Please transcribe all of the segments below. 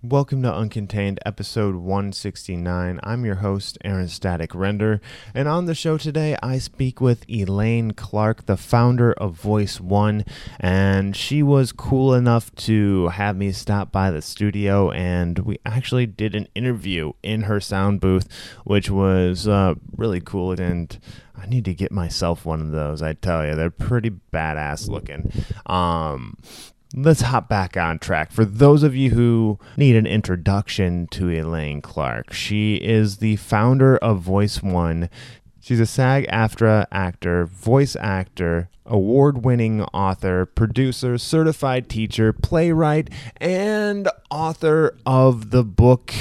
Welcome to Uncontained, episode 169. I'm your host, Aaron Static Render, and on the show today, I speak with Elaine Clark, the founder of Voice One, and she was cool enough to have me stop by the studio, and we actually did an interview in her sound booth, which was uh, really cool. And I need to get myself one of those. I tell you, they're pretty badass looking. Um, let's hop back on track. For those of you who need an introduction to Elaine Clark, she is the founder of Voice One. She's a SAG AFTRA actor, voice actor, award winning author, producer, certified teacher, playwright, and author of the book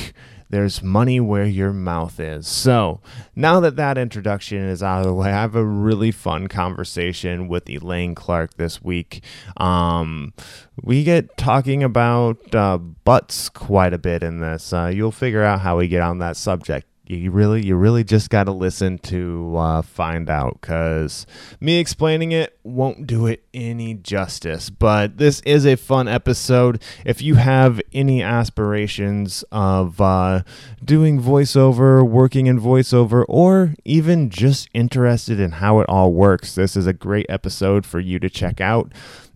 there's money where your mouth is. So, now that that introduction is out of the way, I have a really fun conversation with Elaine Clark this week. Um, we get talking about uh, butts quite a bit in this. Uh, you'll figure out how we get on that subject you really you really just got to listen to uh, find out because me explaining it won't do it any justice. But this is a fun episode. If you have any aspirations of uh, doing voiceover working in voiceover or even just interested in how it all works this is a great episode for you to check out.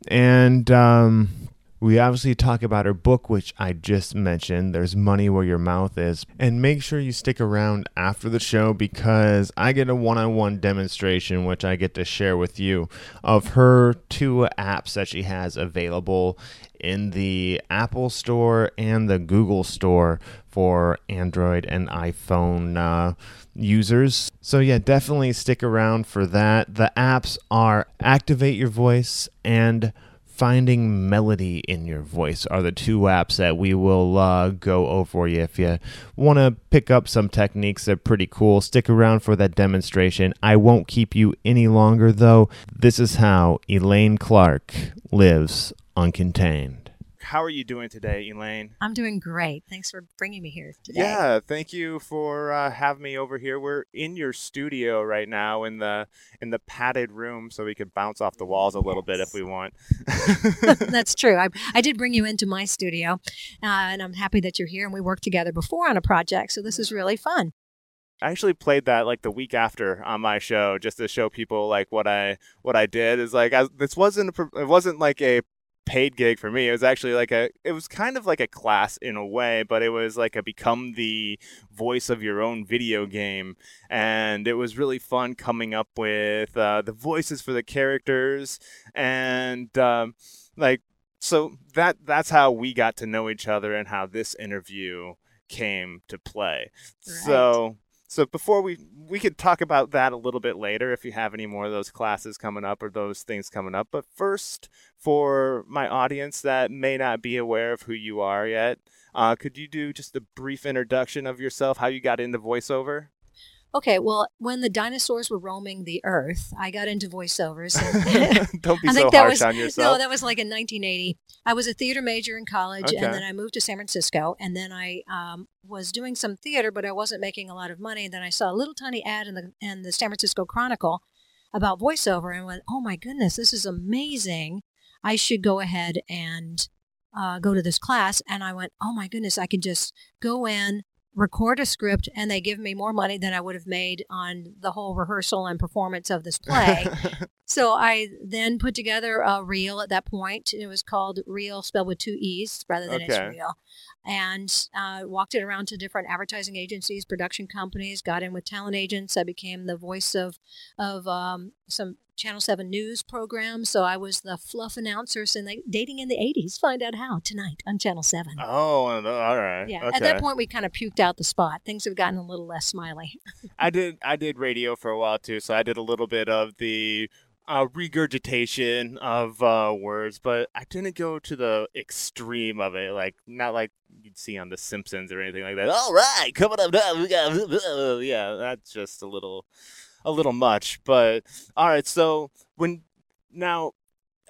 And um, we obviously talk about her book, which I just mentioned. There's Money Where Your Mouth Is. And make sure you stick around after the show because I get a one on one demonstration, which I get to share with you, of her two apps that she has available in the Apple Store and the Google Store for Android and iPhone uh, users. So, yeah, definitely stick around for that. The apps are Activate Your Voice and finding melody in your voice are the two apps that we will uh, go over for you. If you want to pick up some techniques, they're pretty cool. Stick around for that demonstration. I won't keep you any longer, though. This is how Elaine Clark lives uncontained. How are you doing today, Elaine? I'm doing great. Thanks for bringing me here today. Yeah, thank you for uh, having me over here. We're in your studio right now in the in the padded room, so we could bounce off the walls a little yes. bit if we want. That's true. I, I did bring you into my studio, uh, and I'm happy that you're here. And we worked together before on a project, so this is really fun. I actually played that like the week after on my show just to show people like what I what I did is like I, this wasn't a, it wasn't like a paid gig for me. It was actually like a it was kind of like a class in a way, but it was like a become the voice of your own video game and it was really fun coming up with uh, the voices for the characters and um, like so that that's how we got to know each other and how this interview came to play. Right. So so before we we could talk about that a little bit later if you have any more of those classes coming up or those things coming up. But first, for my audience that may not be aware of who you are yet, uh, could you do just a brief introduction of yourself, how you got into voiceover? Okay, well, when the dinosaurs were roaming the earth, I got into voiceovers. Don't be I so think that harsh was, on yourself. No, that was like in 1980. I was a theater major in college, okay. and then I moved to San Francisco, and then I um, was doing some theater, but I wasn't making a lot of money. And then I saw a little tiny ad in the in the San Francisco Chronicle about voiceover, and went, "Oh my goodness, this is amazing! I should go ahead and uh, go to this class." And I went, "Oh my goodness, I can just go in." Record a script and they give me more money than I would have made on the whole rehearsal and performance of this play. so I then put together a reel at that point. It was called Reel, spelled with two E's rather than okay. it's real. And uh, walked it around to different advertising agencies, production companies, got in with talent agents. I became the voice of, of um, some Channel 7 news program. So I was the fluff announcer in the, dating in the 80s. Find out how tonight on Channel 7. Oh, all right. Yeah. Okay. At that point, we kind of puked out the spot. Things have gotten a little less smiley. I did I did radio for a while too. So I did a little bit of the uh, regurgitation of uh, words, but I didn't go to the extreme of it. Like not like you'd see on The Simpsons or anything like that. All right, coming up now, we got yeah. That's just a little a little much. But all right, so when now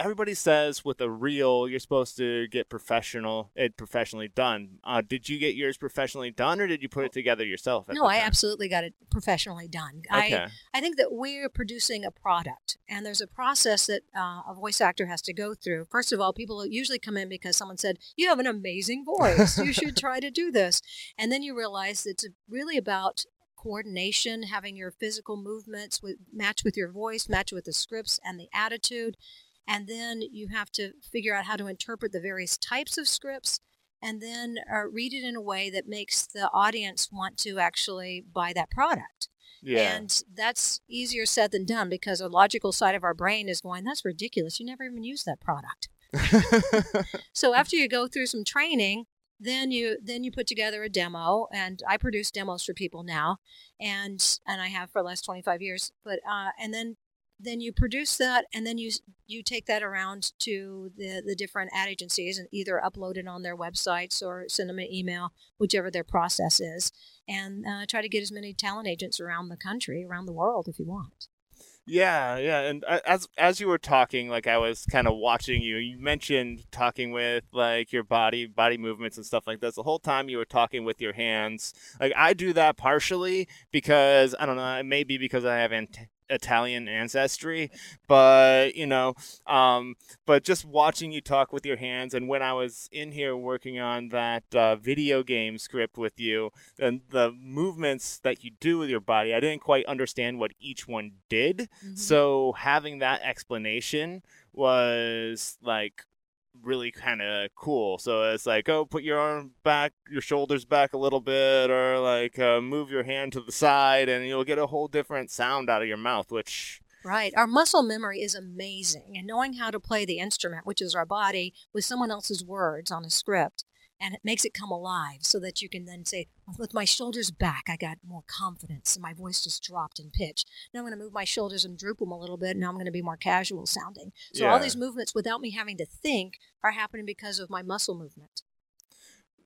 everybody says with a reel you're supposed to get professional it professionally done. Uh, did you get yours professionally done, or did you put it together yourself? No, I absolutely got it professionally done. Okay. I I think that we're producing a product, and there's a process that uh, a voice actor has to go through. First of all, people usually come in because someone said you have an amazing voice. you should try to do this, and then you realize it's really about coordination, having your physical movements with, match with your voice, match with the scripts and the attitude. And then you have to figure out how to interpret the various types of scripts and then uh, read it in a way that makes the audience want to actually buy that product. Yeah. And that's easier said than done because a logical side of our brain is going, that's ridiculous. You never even use that product. so after you go through some training, then you then you put together a demo and i produce demos for people now and and i have for the last 25 years but uh, and then then you produce that and then you you take that around to the the different ad agencies and either upload it on their websites or send them an email whichever their process is and uh, try to get as many talent agents around the country around the world if you want yeah, yeah, and as as you were talking, like I was kind of watching you. You mentioned talking with like your body, body movements and stuff like this. The whole time you were talking with your hands. Like I do that partially because I don't know. It may be because I have ant- Italian ancestry, but you know, um, but just watching you talk with your hands, and when I was in here working on that uh, video game script with you, and the movements that you do with your body, I didn't quite understand what each one did. Mm-hmm. So having that explanation was like really kind of cool. So it's like, oh, put your arm back, your shoulders back a little bit, or like uh, move your hand to the side, and you'll get a whole different sound out of your mouth, which. Right. Our muscle memory is amazing. And knowing how to play the instrument, which is our body, with someone else's words on a script, and it makes it come alive so that you can then say, with my shoulders back, I got more confidence and my voice just dropped in pitch. Now I'm going to move my shoulders and droop them a little bit. Now I'm going to be more casual sounding. So yeah. all these movements without me having to think are happening because of my muscle movement.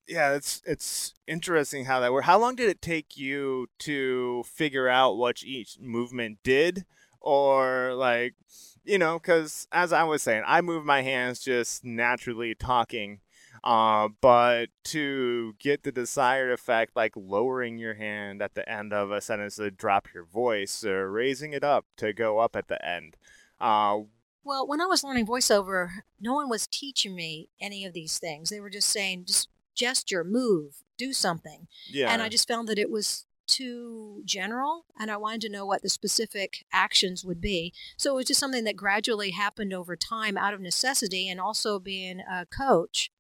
Yeah, it's it's interesting how that worked. How long did it take you to figure out what each movement did, or like, you know, because as I was saying, I move my hands just naturally talking, uh, but to get the desired effect, like lowering your hand at the end of a sentence to drop your voice, or raising it up to go up at the end. Uh, well, when I was learning voiceover, no one was teaching me any of these things. They were just saying, just gesture, move, do something. Yeah. And I just found that it was too general and I wanted to know what the specific actions would be. So it was just something that gradually happened over time out of necessity and also being a coach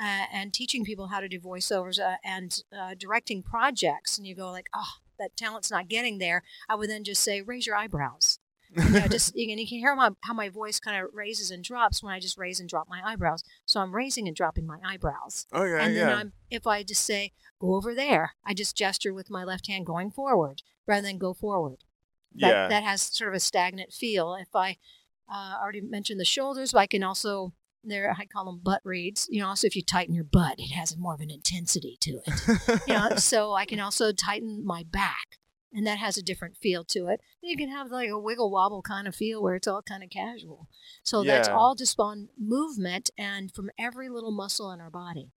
uh, and teaching people how to do voiceovers uh, and uh, directing projects. And you go like, oh, that talent's not getting there. I would then just say, raise your eyebrows. you know, just you can, you can hear my, how my voice kind of raises and drops when I just raise and drop my eyebrows. So I'm raising and dropping my eyebrows. Okay, and then yeah. I'm, if I just say go over there, I just gesture with my left hand going forward rather than go forward. That, yeah. that has sort of a stagnant feel. If I uh, already mentioned the shoulders, but I can also there I call them butt reads. You know, also if you tighten your butt, it has more of an intensity to it. you know, so I can also tighten my back, and that has a different feel to it. You can have like a wiggle wobble kind of feel where it's all kind of casual. So yeah. that's all just on movement and from every little muscle in our body.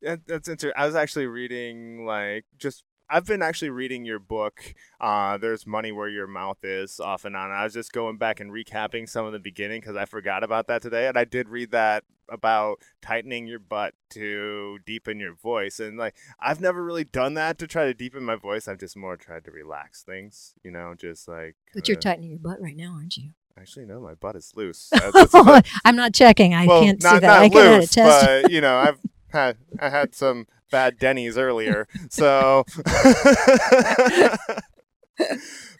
Yeah, that's interesting. I was actually reading like just I've been actually reading your book. Uh, There's money where your mouth is, off and on. I was just going back and recapping some of the beginning because I forgot about that today, and I did read that about tightening your butt to deepen your voice. And like, I've never really done that to try to deepen my voice. I've just more tried to relax things, you know, just like. But you're tightening your butt right now, aren't you? Actually, no, my butt is loose. That's, I'm not checking. I well, can't not, see that. I can loose, but you know, I've had I had some bad Denny's earlier. So,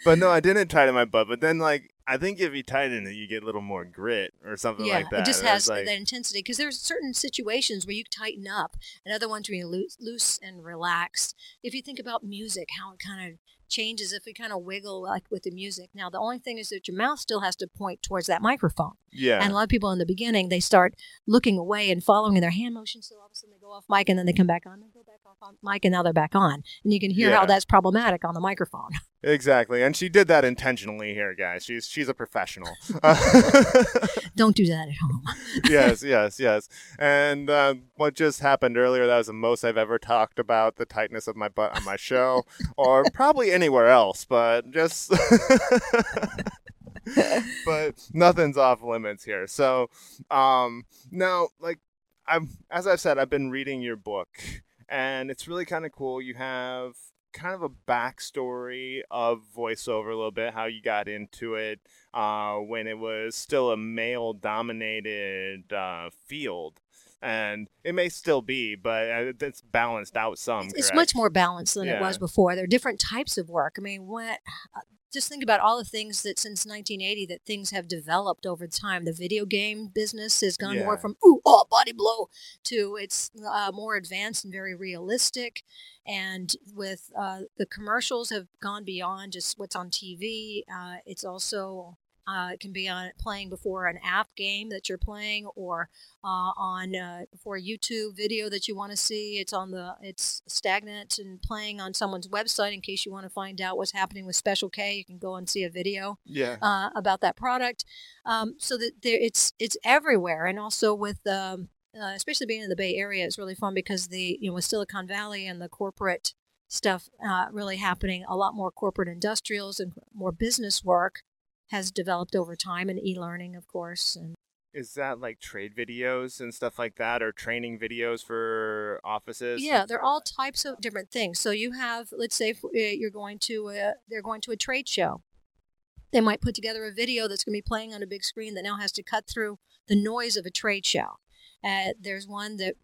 but no, I didn't tighten my butt. But then, like, I think if you tighten it, you get a little more grit or something yeah, like that. it just has like, that intensity because there's certain situations where you tighten up, and other ones where you loose, loose and relaxed. If you think about music, how it kind of changes if we kind of wiggle like with the music. Now, the only thing is that your mouth still has to point towards that microphone. Yeah. And a lot of people in the beginning, they start looking away and following their hand motion. So all of a sudden go off mic and then they come back on, they go back off on mic and now they're back on. And you can hear Yeah. how that's problematic on the microphone. Exactly, and she did that intentionally here, guys. She's she's a professional. Don't do that at home. yes, yes, yes. And uh, what just happened earlier, that was the most I've ever talked about the tightness of my butt on my show, or probably anywhere else, but just. but nothing's off limits here. So, um, now, like, I'm as I've said, I've been reading your book, and it's really kind of cool. You have kind of a backstory of voiceover a little bit, how you got into it uh, when it was still a male dominated uh, field. And it may still be, but uh, it's balanced out some. It's correct? much more balanced than it was before. There are different types of work. I mean, what uh, just think about all the things that since 1980 that things have developed over time. The video game business has gone more from ooh oh body blow to it's uh, more advanced and very realistic. And with uh, the commercials have gone beyond just what's on TV. Uh, it's also uh, it can be on playing before an app game that you're playing, or uh, on uh, before a YouTube video that you want to see. It's on the it's stagnant and playing on someone's website in case you want to find out what's happening with Special K. You can go and see a video Yeah. uh, about that product. Um, so that there, it's it's everywhere, and also with um, uh, especially being in the Bay Area, it's really fun because the you know with Silicon Valley and the corporate stuff uh, really happening, a lot more corporate industrials and more business work has developed over time, and e-learning, of course, and Is that like trade videos and stuff like that, or training videos for offices? Yeah, they're all types of different things. So you have, let's say, uh, you're going to, a, they're going to a trade show. They might put together a video that's going to be playing on a big screen that now has to cut through the noise of a trade show. Uh, there's one that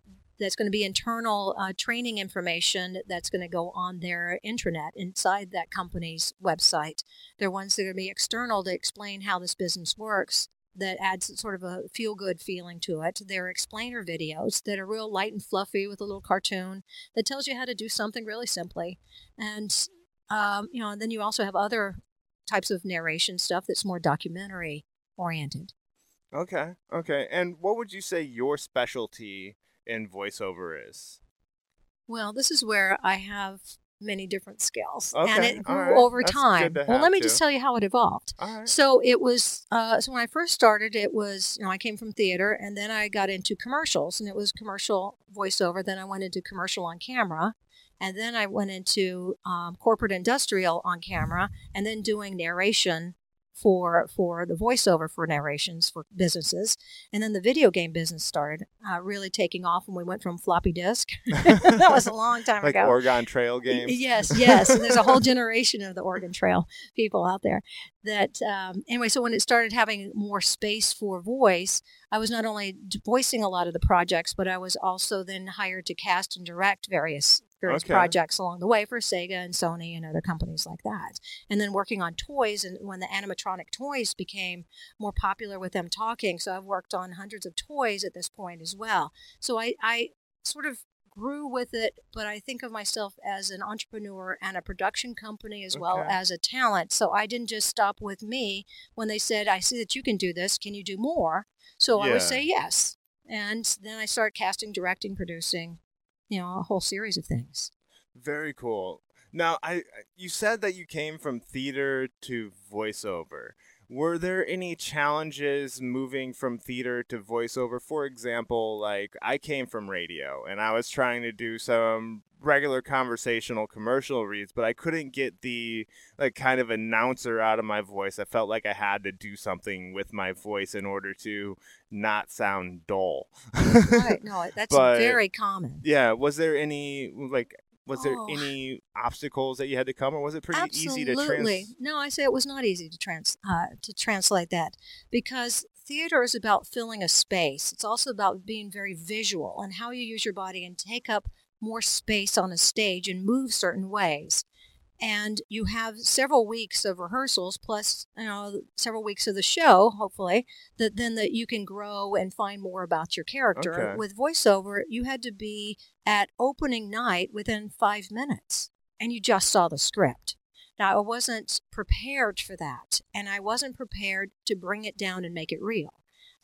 that's going to be internal uh, training information that's going to go on their intranet inside that company's website. There are ones that are going to be external to explain how this business works that adds sort of a feel good feeling to it. There are explainer videos that are real light and fluffy with a little cartoon that tells you how to do something really simply. And, um, you know, and then you also have other types of narration stuff that's more documentary oriented. Okay. Okay. And what would you say your specialty in voiceover is? Well, this is where I have many different skills. and it grew right. over That's time. Well, let me too. just tell you how it evolved. Right. So it was, uh, so when I first started, it was, you know, I came from theater and then I got into commercials and it was commercial voiceover. Then I went into commercial on camera. And then I went into um, corporate industrial on camera and then doing narration for for the voiceover for narrations for businesses. And then the video game business started uh, really taking off when we went from floppy disk. that was a long time like ago. Oregon Trail games. Yes, yes. And there's a whole generation of the Oregon Trail people out there. That um, anyway. So when it started having more space for voice, I was not only voicing a lot of the projects, but I was also then hired to cast and direct various various Okay. projects along the way for Sega and Sony and other companies like that. And then working on toys, and when the animatronic toys became more popular with them talking, so I've worked on hundreds of toys at this point as well. So I, I sort of grew with it, but I think of myself as an entrepreneur and a production company as well as a talent. So I didn't just stop with me when they said, I see that you can do this. Can you do more? So I would say yes. And then I started casting, directing, producing, you know, a whole series of things. Very cool. Now, I you said that you came from theater to voiceover. Were there any challenges moving from theater to voiceover? For example, like I came from radio and I was trying to do some regular conversational commercial reads, but I couldn't get the like kind of announcer out of my voice. I felt like I had to do something with my voice in order to not sound dull. right. No, that's But- very common. Yeah, was there any like was there Oh. any obstacles that you had to come or was it pretty easy to translate? Absolutely. No, I say it was not easy to trans uh, to translate that because theater is about filling a space. It's also about being very visual and how you use your body and take up more space on a stage and move certain ways. And you have several weeks of rehearsals plus, you know, several weeks of the show, hopefully, that then that you can grow and find more about your character. Okay. With voiceover, you had to be at opening night within five minutes and you just saw the script. Now, I wasn't prepared for that, and I wasn't prepared to bring it down and make it real.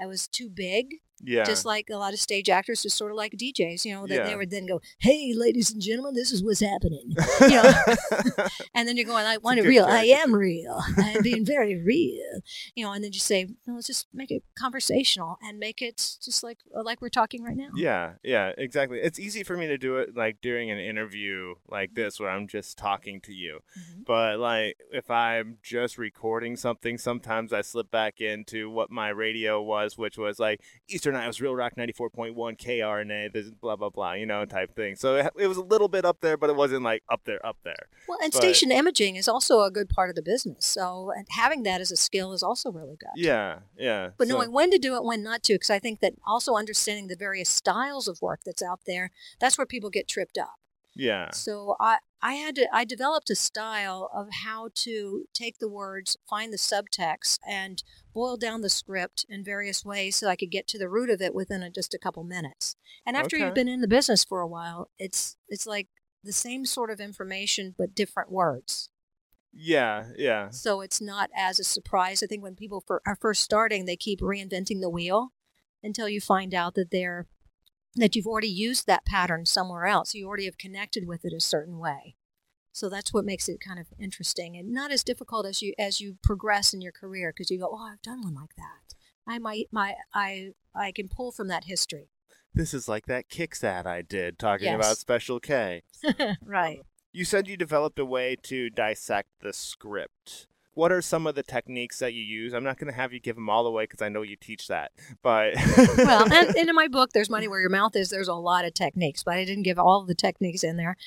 I was too big Yeah. Just like a lot of stage actors, just sort of like DJs, you know, that Yeah. they would then go, "Hey, ladies and gentlemen, this is what's happening," you know, and then you're going, "I want it real. I am real. I'm being very real," you know, and then you say, no, "Let's just make it conversational and make it just like like we're talking right now." Yeah, yeah, exactly. It's easy for me to do it like during an interview like this where I'm just talking to you. Mhm. But like if I'm just recording something, sometimes I slip back into what my radio was, which was like Eastern Iowa's Real Rock 94.1 KRNA, this blah blah blah, you know, type thing. So it, it was a little bit up there, but it wasn't like up there, up there. Well, and But- station imaging is also a good part of the business. So and having that as a skill is also really good. Yeah, yeah. But So- knowing when to do it, when not to, because I think that also understanding the various styles of work that's out there, that's where people get tripped up. yeah, So I, I had to, I developed a style of how to take the words, find the subtext, and boil down the script in various ways so I could get to the root of it within a, just a couple minutes. And after Okay. you've been in the business for a while, it's it's like the same sort of information but different words. yeah, yeah, So it's not as a surprise. I think when people for, are first starting, they keep reinventing the wheel until you find out that they're that you've already used that pattern somewhere else. You already have connected with it a certain way. So that's what makes it kind of interesting and not as difficult as you as you progress in your career because you go, oh, I've done one like that. I might my I I can pull from that history. This is like that Kix ad I did talking Yes. about Special K. right. You said you developed a way to dissect the script. What are some of the techniques that you use? I'm not going to have you give them all away because I know you teach that. But well, and, and in my book, there's money where your mouth is. There's a lot of techniques, but I didn't give all the techniques in there.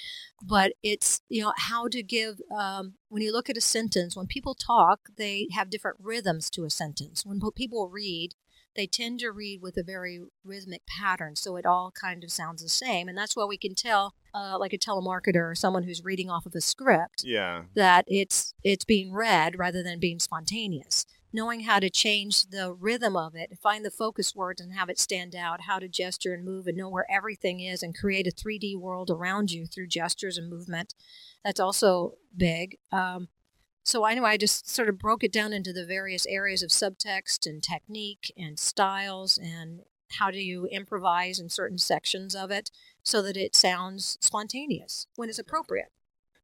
But it's you know how to give. Um, when you look at a sentence, when people talk, they have different rhythms to a sentence. When people read, they tend to read with a very rhythmic pattern, so it all kind of sounds the same, and that's why we can tell, uh, like a telemarketer or someone who's reading off of a script, yeah, that it's it's being read rather than being spontaneous. Knowing how to change the rhythm of it find the focus words and have it stand out how to gesture and move and know where everything is and create a 3d world around you through gestures and movement that's also big. Um, so I know i just sort of broke it down into the various areas of subtext and technique and styles and how do you improvise in certain sections of it so that it sounds spontaneous when it's appropriate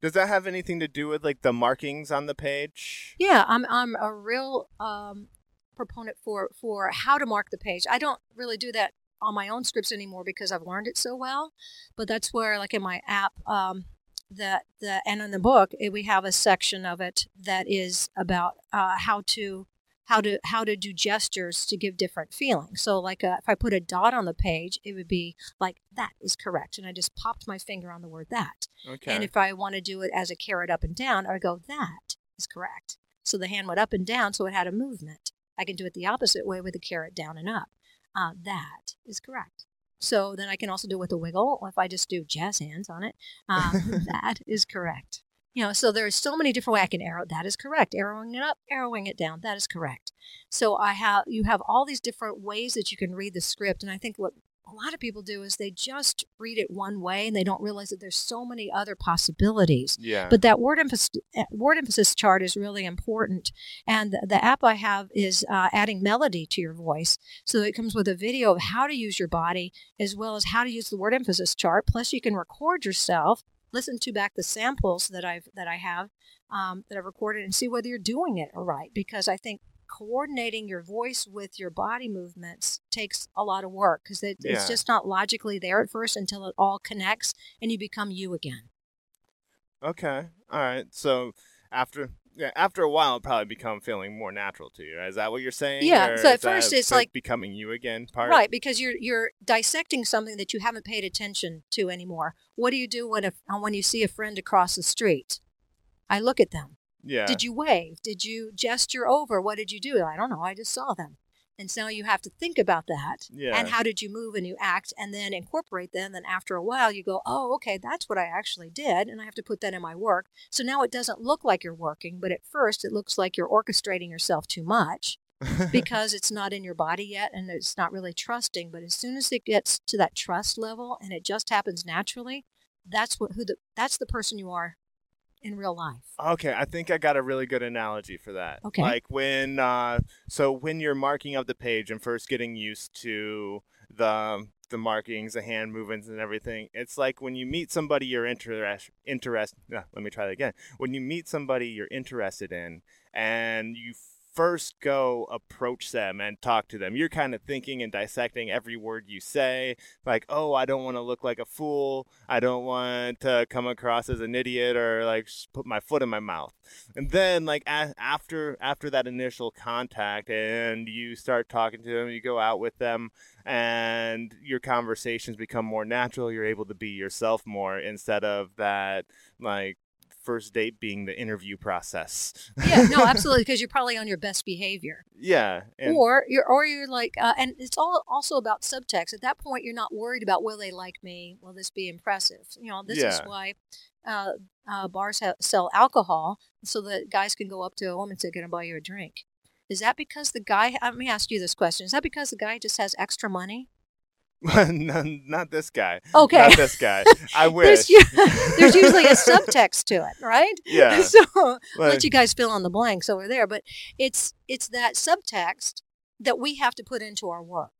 Does that have anything to do with like the markings on the page? Yeah, I'm I'm a real um, proponent for for how to mark the page. I don't really do that on my own scripts anymore because I've learned it so well. But that's where, like in my app, um, that the and in the book, eh, we have a section of it that is about uh, how to how to how to do gestures to give different feelings. So, like uh if I put a dot on the page, it would be like that is correct, and I just popped my finger on the word that. Okay. And if I want to do it as a caret up and down, I would go, that is correct. So the hand went up and down, so it had a movement. I can do it the opposite way with a caret down and up. Uh, that is correct. So then I can also do it with a wiggle, if I just do jazz hands on it, um, that is correct. You know, so there's so many different ways I can arrow. That is correct. Arrowing it up, arrowing it down. That is correct. So I have you have all these different ways that you can read the script, and I think what a lot of people do is they just read it one way and they don't realize that there's so many other possibilities. yeah. But that word emphasis word emphasis chart is really important, and the, the app I have is uh, adding melody to your voice, so it comes with a video of how to use your body as well as how to use the word emphasis chart. Plus, you can record yourself, listen to back the samples that I've that I have um, that I've recorded, and see whether you're doing it right. Because I think coordinating your voice with your body movements takes a lot of work because it, Yeah. it's just not logically there at first until it all connects and you become you again. okay. All right. So after yeah, after a while, it'll probably become feeling more natural to you. Is that what you're saying? Yeah, Or so at first it's like- becoming you again part. Right, because you're you're dissecting something that you haven't paid attention to anymore. What do you do when a, when you see a friend across the street? I look at them. Yeah. Did you wave? Did you gesture over? What did you do? I don't know. I just saw them. And so you have to think about that. Yeah. And how did you move and you act and then incorporate them. Then after a while, you go, oh, okay, that's what I actually did. And I have to put that in my work. So now it doesn't look like you're working, but at first it looks like you're orchestrating yourself too much because it's not in your body yet and it's not really trusting. But as soon as it gets to that trust level and it just happens naturally, that's what who the that's the person you are in real life. Okay, I think I got a really good analogy for that. Okay. Like when uh so when you're marking up the page and first getting used to the the markings, the hand movements and everything. It's like when you meet somebody you're interest interest uh, let me try that again. When you meet somebody you're interested in and you first go approach them and talk to them, you're kind of thinking and dissecting every word you say. Like, oh, I don't want to look like a fool. I don't want to come across as an idiot or like put my foot in my mouth. And then, like a- after after that initial contact, and you start talking to them, you go out with them, and your conversations become more natural. You're able to be yourself more instead of that like first date being the interview process. yeah, no, absolutely, because you're probably on your best behavior. Yeah, and- or you're or you're like, uh, and it's all also about subtext. At that point, you're not worried about will they like me? Will this be impressive? You know, this yeah. is why. Uh, uh, bars have, sell alcohol so that guys can go up to a woman and say, "Can I buy you a drink?" Is that because the guy? Let me ask you this question: Is that because the guy just has extra money? no, not this guy. Okay. Not this guy. I wish. there's, there's, usually a subtext to it, right? Yeah. So like, let you guys fill in the blanks over there. But it's it's that subtext that we have to put into our work.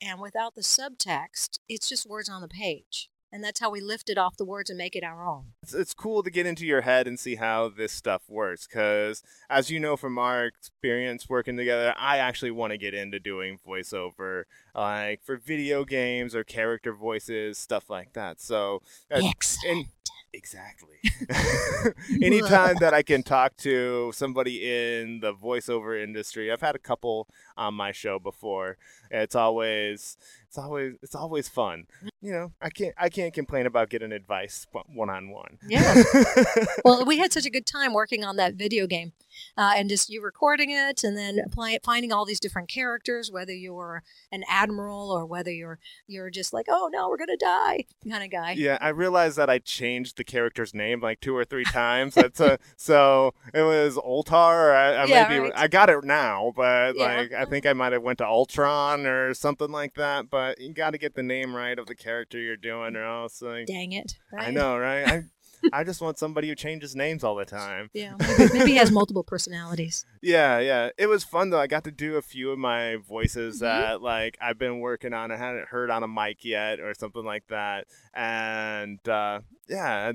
And without the subtext, it's just words on the page and that's how we lift it off the words and make it our own. It's, it's cool to get into your head and see how this stuff works because, as you know from our experience working together, I actually want to get into doing voiceover, like for video games or character voices, stuff like that. So, uh, Excellent. Exactly. Anytime that I can talk to somebody in the voiceover industry, I've had a couple on my show before. It's always it's always it's always fun. You know, I can't I can't complain about getting advice one on one. Yeah. well, we had such a good time working on that video game, uh, and just you recording it, and then applying, finding all these different characters, whether you're an admiral or whether you're you're just like, oh no, we're gonna die kind of guy. Yeah, I realized that I changed the character's name like two or three times. That's a, so it was Ultar. I, I yeah, maybe right. I got it now, but Yeah. like I think I might have went to Ultron or something like that. But you got to get the name right of the character you're doing, or else like Dang it! Right? I know, right? I I just want somebody who changes names all the time. Yeah, maybe, maybe he has multiple personalities. Yeah, yeah. It was fun though. I got to do a few of my voices Mhm. that like I've been working on. I hadn't heard on a mic yet or something like that. And uh, yeah,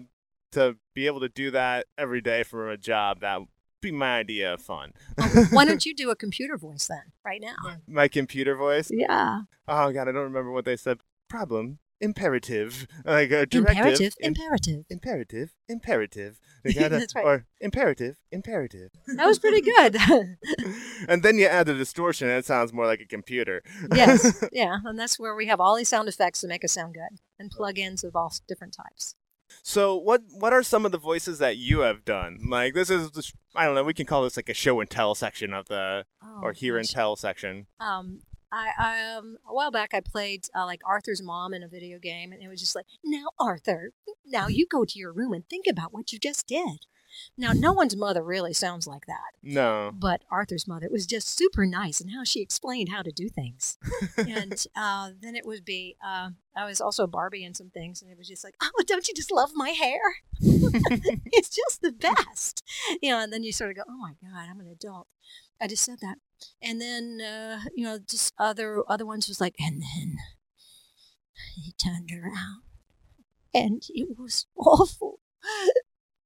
to be able to do that every day for a job, that be my idea of fun. Oh, why don't you do a computer voice then, right now? my computer voice. Yeah. Oh god, I don't remember what they said. Problem imperative, like a directive. Imperative. im- Imperative. imperative, imperative. They gotta, That's right. Or imperative, imperative. That was pretty good. and then you add the distortion, and it sounds more like a computer. yes. Yeah. And that's where we have all these sound effects to make us sound good and plugins of all different types. So what what are some of the voices that you have done? Like this is I don't know. We can call this like a show and tell section of the Oh, or hear and tell section. Um, I, I um a while back I played uh, like Arthur's mom in a video game, and it was just like, now Arthur, now you go to your room and think about what you just did. Now, no one's mother really sounds like that, No. but Arthur's mother was just super nice in how she explained how to do things. and uh, then it would be uh, I was also Barbie in some things, and it was just like, oh, don't you just love my hair? it's just the best, you know. And then you sort of go, oh my god, I'm an adult. I just said that, and then uh, you know, just other other ones was like, and then he turned around, and it was awful.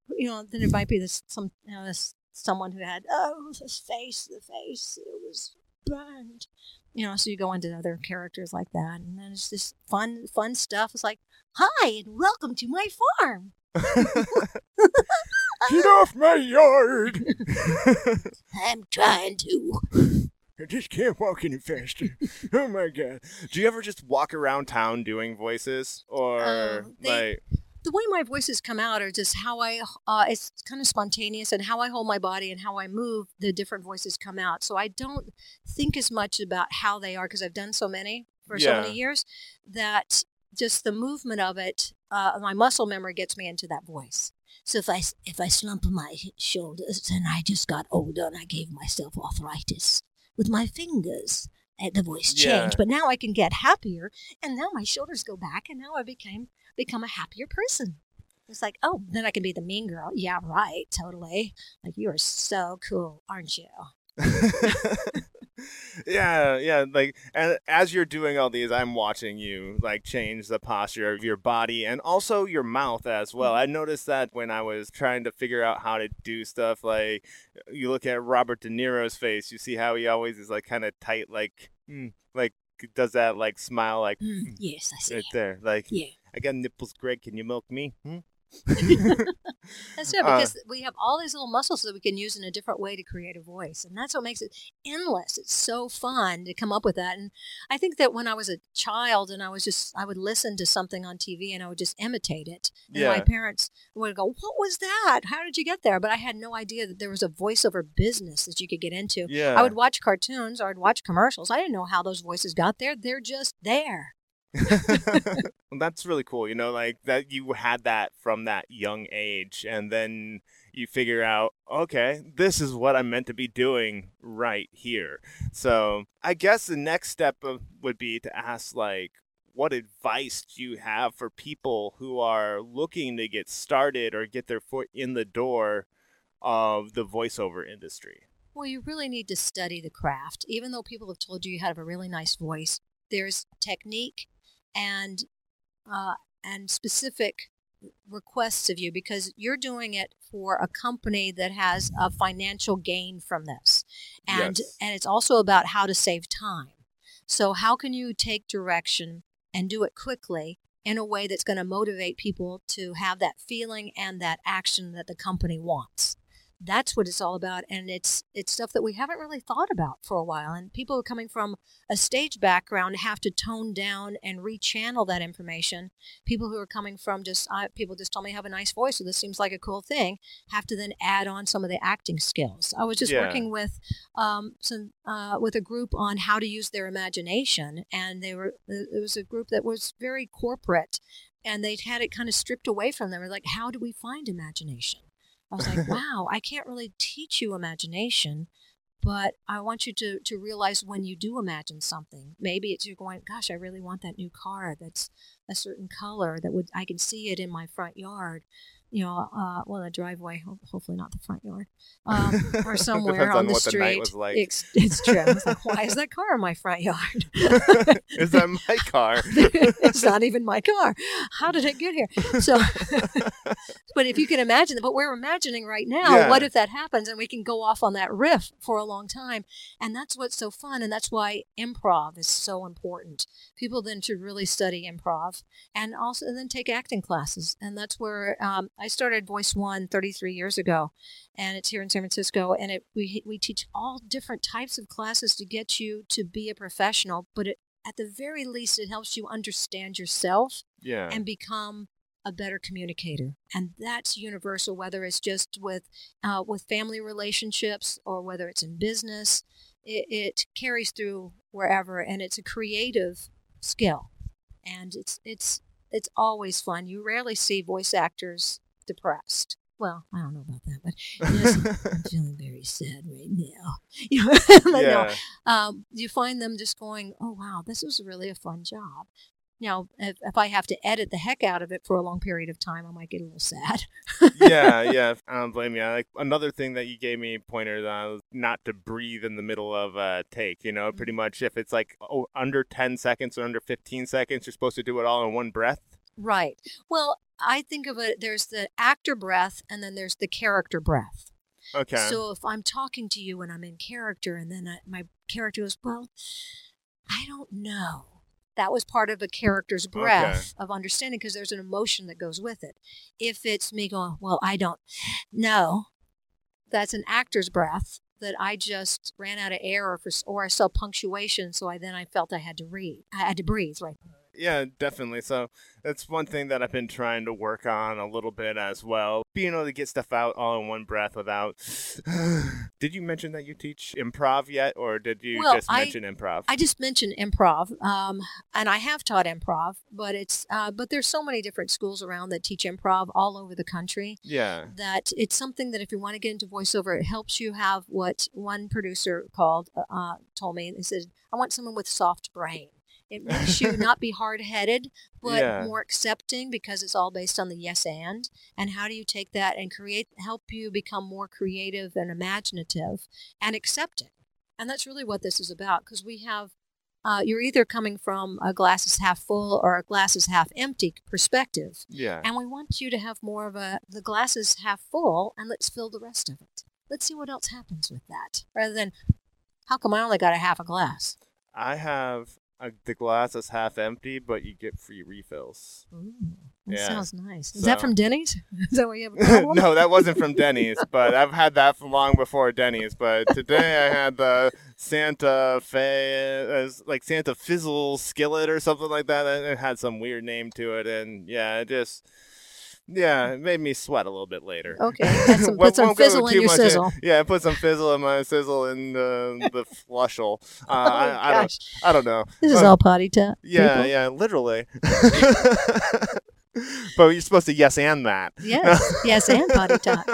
You know, then it might be this some you know, this, someone who had oh his face, the face, it was burned. You know, so you go into other characters like that, and then it's just fun, fun stuff. It's like, hi, and welcome to my farm. Get off my yard! I'm trying to. I just can't walk any faster. Oh my god! Do you ever just walk around town doing voices, or Uh, they- like? The way my voices come out are just how I, uh, it's kind of spontaneous and how I hold my body and how I move, the different voices come out. So I don't think as much about how they are because I've done so many for so many years that just the movement of it, uh, my muscle memory gets me into that voice. So if I if I slump my shoulders, then I just got older and I gave myself arthritis with my fingers. The voice Yeah. changed, but now I can get happier, and now my shoulders go back, and now I became become a happier person. It's like, oh, then I can be the mean girl. Yeah, right. Totally. Like, you are so cool, aren't you? yeah, yeah. Like, and as you're doing all these, I'm watching you like change the posture of your body and also your mouth as well. Mm-hmm. I noticed that when I was trying to figure out how to do stuff. Like, you look at Robert De Niro's face, you see how he always is like kind of tight, like, mm, like does that like smile, like, mm, yes, I see. Right there, like, yeah. I got nipples, Greg. Can you milk me? Hmm? that's right, uh, because uh, we have all these little muscles that we can use in a different way to create a voice. And that's what makes it endless. It's so fun to come up with that. And I think that when I was a child and I was just, I would listen to something on TV and I would just imitate it. And yeah. my parents would go, What was that? How did you get there? But I had no idea that there was a voiceover business that you could get into. Yeah. I would watch cartoons or I'd watch commercials. I didn't know how those voices got there. They're just there. That's really cool, you know, like that you had that from that young age and then you figure out, okay, this is what I'm meant to be doing right here. So, I guess the next step of, would be to ask like what advice do you have for people who are looking to get started or get their foot in the door of the voiceover industry? Well, you really need to study the craft. Even though people have told you you have a really nice voice, there's technique and uh, and specific requests of you because you're doing it for a company that has a financial gain from this. And yes. and it's also about how to save time. So how can you take direction and do it quickly in a way that's going to motivate people to have that feeling and that action that the company wants that's what it's all about and it's it's stuff that we haven't really thought about for a while and people who are coming from a stage background have to tone down and rechannel that information people who are coming from just uh, people just told me I have a nice voice so this seems like a cool thing have to then add on some of the acting skills i was just yeah. working with um, some uh, with a group on how to use their imagination and they were it was a group that was very corporate and they'd had it kind of stripped away from them. We're like, how do we find imagination? I was like, wow, I can't really teach you imagination, but I want you to, to realize when you do imagine something, maybe it's you're going, gosh, I really want that new car that's a certain color that would, I can see it in my front yard you know, uh, well, the driveway, hopefully not the front yard, um, or somewhere on, on, the street. The like. it's, it's, true. It's like, why is that car in my front yard? is that my car? it's not even my car. How did it get here? So, but if you can imagine, but we're imagining right now, yeah. what if that happens and we can go off on that riff for a long time? And that's what's so fun. And that's why improv is so important. People then should really study improv and also and then take acting classes. And that's where um, I started Voice One 33 years ago, and it's here in San Francisco. And it, we we teach all different types of classes to get you to be a professional. But it, at the very least, it helps you understand yourself yeah. and become a better communicator and that's universal whether it's just with uh, with family relationships or whether it's in business it, it, carries through wherever and it's a creative skill and it's it's it's always fun you rarely see voice actors depressed. Well, I don't know about that, but I'm feeling very sad right now. You know, but yeah. no, um, you find them just going, "Oh wow, this was really a fun job." Now, if, if, I have to edit the heck out of it for a long period of time, I might get a little sad. yeah, yeah, I don't blame you. Like another thing that you gave me pointers on was not to breathe in the middle of a take. You know, pretty mm-hmm. much if it's like oh, under ten seconds or under fifteen seconds, you're supposed to do it all in one breath. Right. Well, I think of it there's the actor breath and then there's the character breath. Okay. So if I'm talking to you and I'm in character and then I, my character goes, well, I don't know. That was part of a character's breath okay. of understanding because there's an emotion that goes with it. If it's me going, well, I don't know, that's an actor's breath that I just ran out of air or, for, or I saw punctuation. So I then I felt I had to read, I had to breathe right yeah, definitely. So that's one thing that I've been trying to work on a little bit as well. Being able to get stuff out all in one breath without. did you mention that you teach improv yet, or did you well, just mention I, improv? I just mentioned improv, um, and I have taught improv, but it's uh, but there's so many different schools around that teach improv all over the country. Yeah, that it's something that if you want to get into voiceover, it helps you have what one producer called uh, told me. He said, "I want someone with soft brain." It makes you not be hard headed, but Yeah. more accepting because it's all based on the yes and. And how do you take that and create, help you become more creative and imaginative and accepting? And that's really what this is about because we have, uh, you're either coming from a glass is half full or a glass is half empty perspective. Yeah. And we want you to have more of a the glass is half full and let's fill the rest of it. Let's see what else happens with that. Rather than how come I only got a half a glass? I have a, the glass is half empty, but you get free refills. Ooh, that Yeah. sounds nice. Is that from Denny's? Is that where you have no, that wasn't from Denny's, but I've had that from long before Denny's. But today I had the Santa Fe, uh, like Santa Fizzle skillet or something like that. It had some weird name to it, and yeah, it just. Yeah, it made me sweat a little bit later. Okay, put some, put some fizzle in your sizzle. Yeah, I put some fizzle in my sizzle in the the flushel. Uh, oh I, I don't, I don't know. this is Uh, all potty talk. Yeah, people. yeah, literally. but you're supposed to yes and that. Yes, yes, and potty talk.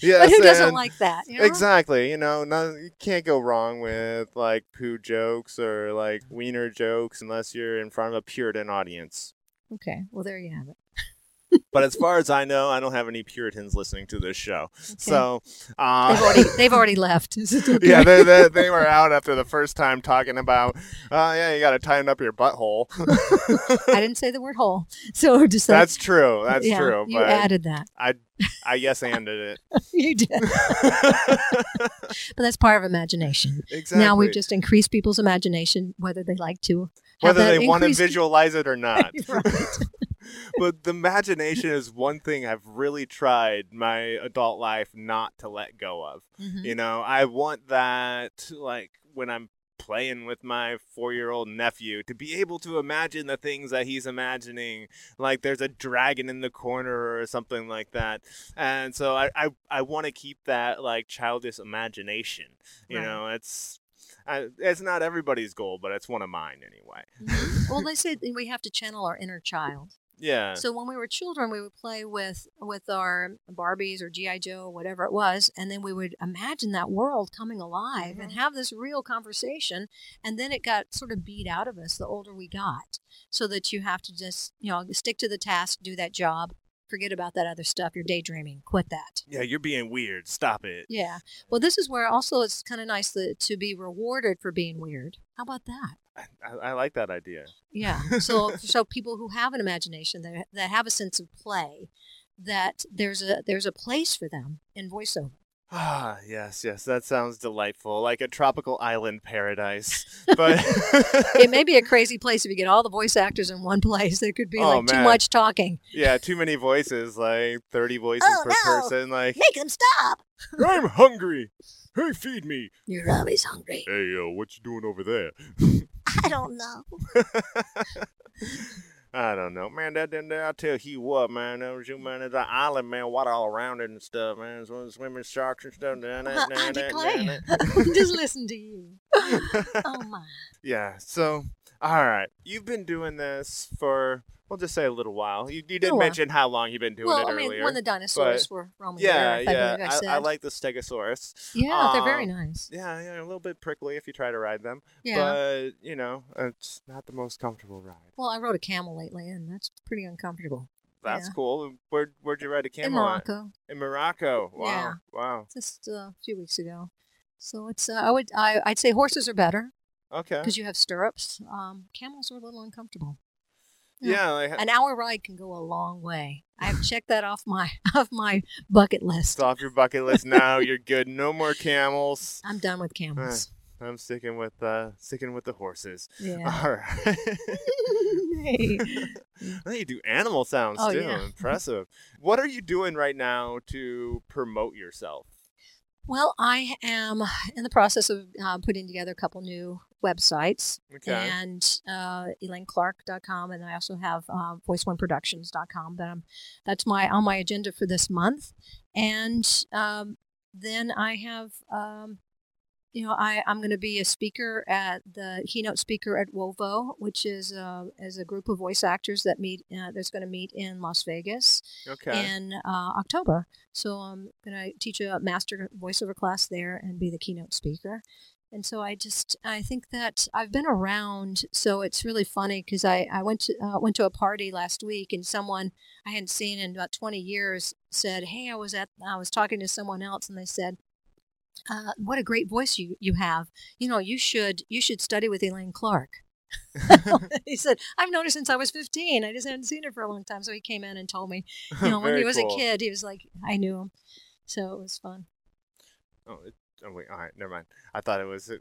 Yes, but who doesn't like that? You know? Exactly. You know, no, you can't go wrong with like poo jokes or like wiener jokes unless you're in front of a Puritan audience. Okay, well there you have it. But as far as I know, I don't have any Puritans listening to this show. Okay. So, uh, they've already they've already left. Okay? yeah, they, they, they were out after the first time talking about, uh, yeah, you got to tighten up your butthole. I didn't say the word hole, so just that- That's true. That's yeah, true. You But added that. I, I yes anded it. you did, but that's part of imagination. exactly. Now we've just increased people's imagination, whether they like to. whether that they want to visualize it or not. right. But the imagination is one thing I've really tried my adult life not to let go of. Mhm. You know, I want that like when I'm playing with my four year old nephew to be able to imagine the things that he's imagining like there's a dragon in the corner or something like that and so i i, I want to keep that like childish imagination you Right. know it's I, it's not everybody's goal but it's one of mine anyway Mhm. well, they say that we have to channel our inner child. Yeah So when we were children, we would play with with our Barbies or GI Joe or whatever it was, and then we would imagine that world coming alive and Mm-hmm. have this real conversation. And then it got sort of beat out of us the older we got, so that you have to just you know stick to the task, do that job, forget about that other stuff. You're daydreaming. Quit that. yeah you're being weird stop it Yeah. Well, this is where also it's kind of nice to, to be rewarded for being weird. How about that? I, I like that idea Yeah. So so people who have an imagination that that have a sense of play, that there's a there's a place for them in voiceover. Ah, yes, yes, that sounds delightful, like a tropical island paradise. But It may be a crazy place if you get all the voice actors in one place. There could be Oh, like too much talking. yeah, too many voices, like thirty voices Oh, per no. person. Like, Make them stop. I'm hungry. Hey, feed me. You're always hungry. Hey, uh, what you doing over there? I don't know. I don't know, man. That, that- I tell you what, man. That was you, man. It's an island, man. Water all around it and stuff, man. So swimming sharks and stuff. Nah, nah, I nah, nah, declare. Just listen to you. Oh my. Yeah. So, all right, you've been doing this for we'll just say a little while. You, you didn't mention how long you've been doing well, it I mean, earlier. when the dinosaurs were roaming yeah, yeah. I said. I, I like the Stegosaurus. yeah, they're very um, nice. Yeah, yeah, a little bit prickly if you try to ride them, Yeah. but you know, it's not the most comfortable ride. well, I rode a camel lately, and that's pretty uncomfortable. That's Yeah. cool. Where where'd you ride a camel? In at? Morocco. In Morocco. Wow. Yeah. Wow. just uh, a few weeks ago. So it's uh, I would I, I'd say horses are better Okay. because you have stirrups. Um, camels are a little uncomfortable. Yeah. like, An hour ride can go a long way. I've checked that off my off my bucket list. it's off your bucket list now. You're good. No more camels. I'm done with camels. I'm sticking with uh sticking with the horses. Yeah. All right. Hey. I think you do animal sounds Oh, too. yeah. Impressive. What are you doing right now to promote yourself? Well, I am in the process of uh, putting together a couple new websites. Okay. and uh, ElaineClark.com, and I also have uh, VoiceOneProductions.com. That I'm, that's my on my agenda for this month, and um, then I have, um, you know, I I'm going to be a speaker at the keynote speaker at WOVO, which is uh, is a group of voice actors that meet uh, that's going to meet in Las Vegas Okay. in uh, October. So I'm going to teach a master voiceover class there and be the keynote speaker. And so I just I think that I've been around, so it's really funny because I I went to uh, went to a party last week and someone I hadn't seen in about twenty years said, "Hey, I was at I was talking to someone else and they said." Uh, what a great voice you, you have. You know, you should you should study with Elaine Clark. he said, I've known her since I was 15. I just hadn't seen her for a long time. So he came in and told me, you know, when he was cool. a kid, he was like, I knew him. So it was fun. Oh, it, oh wait, all right, never mind. I thought it was, I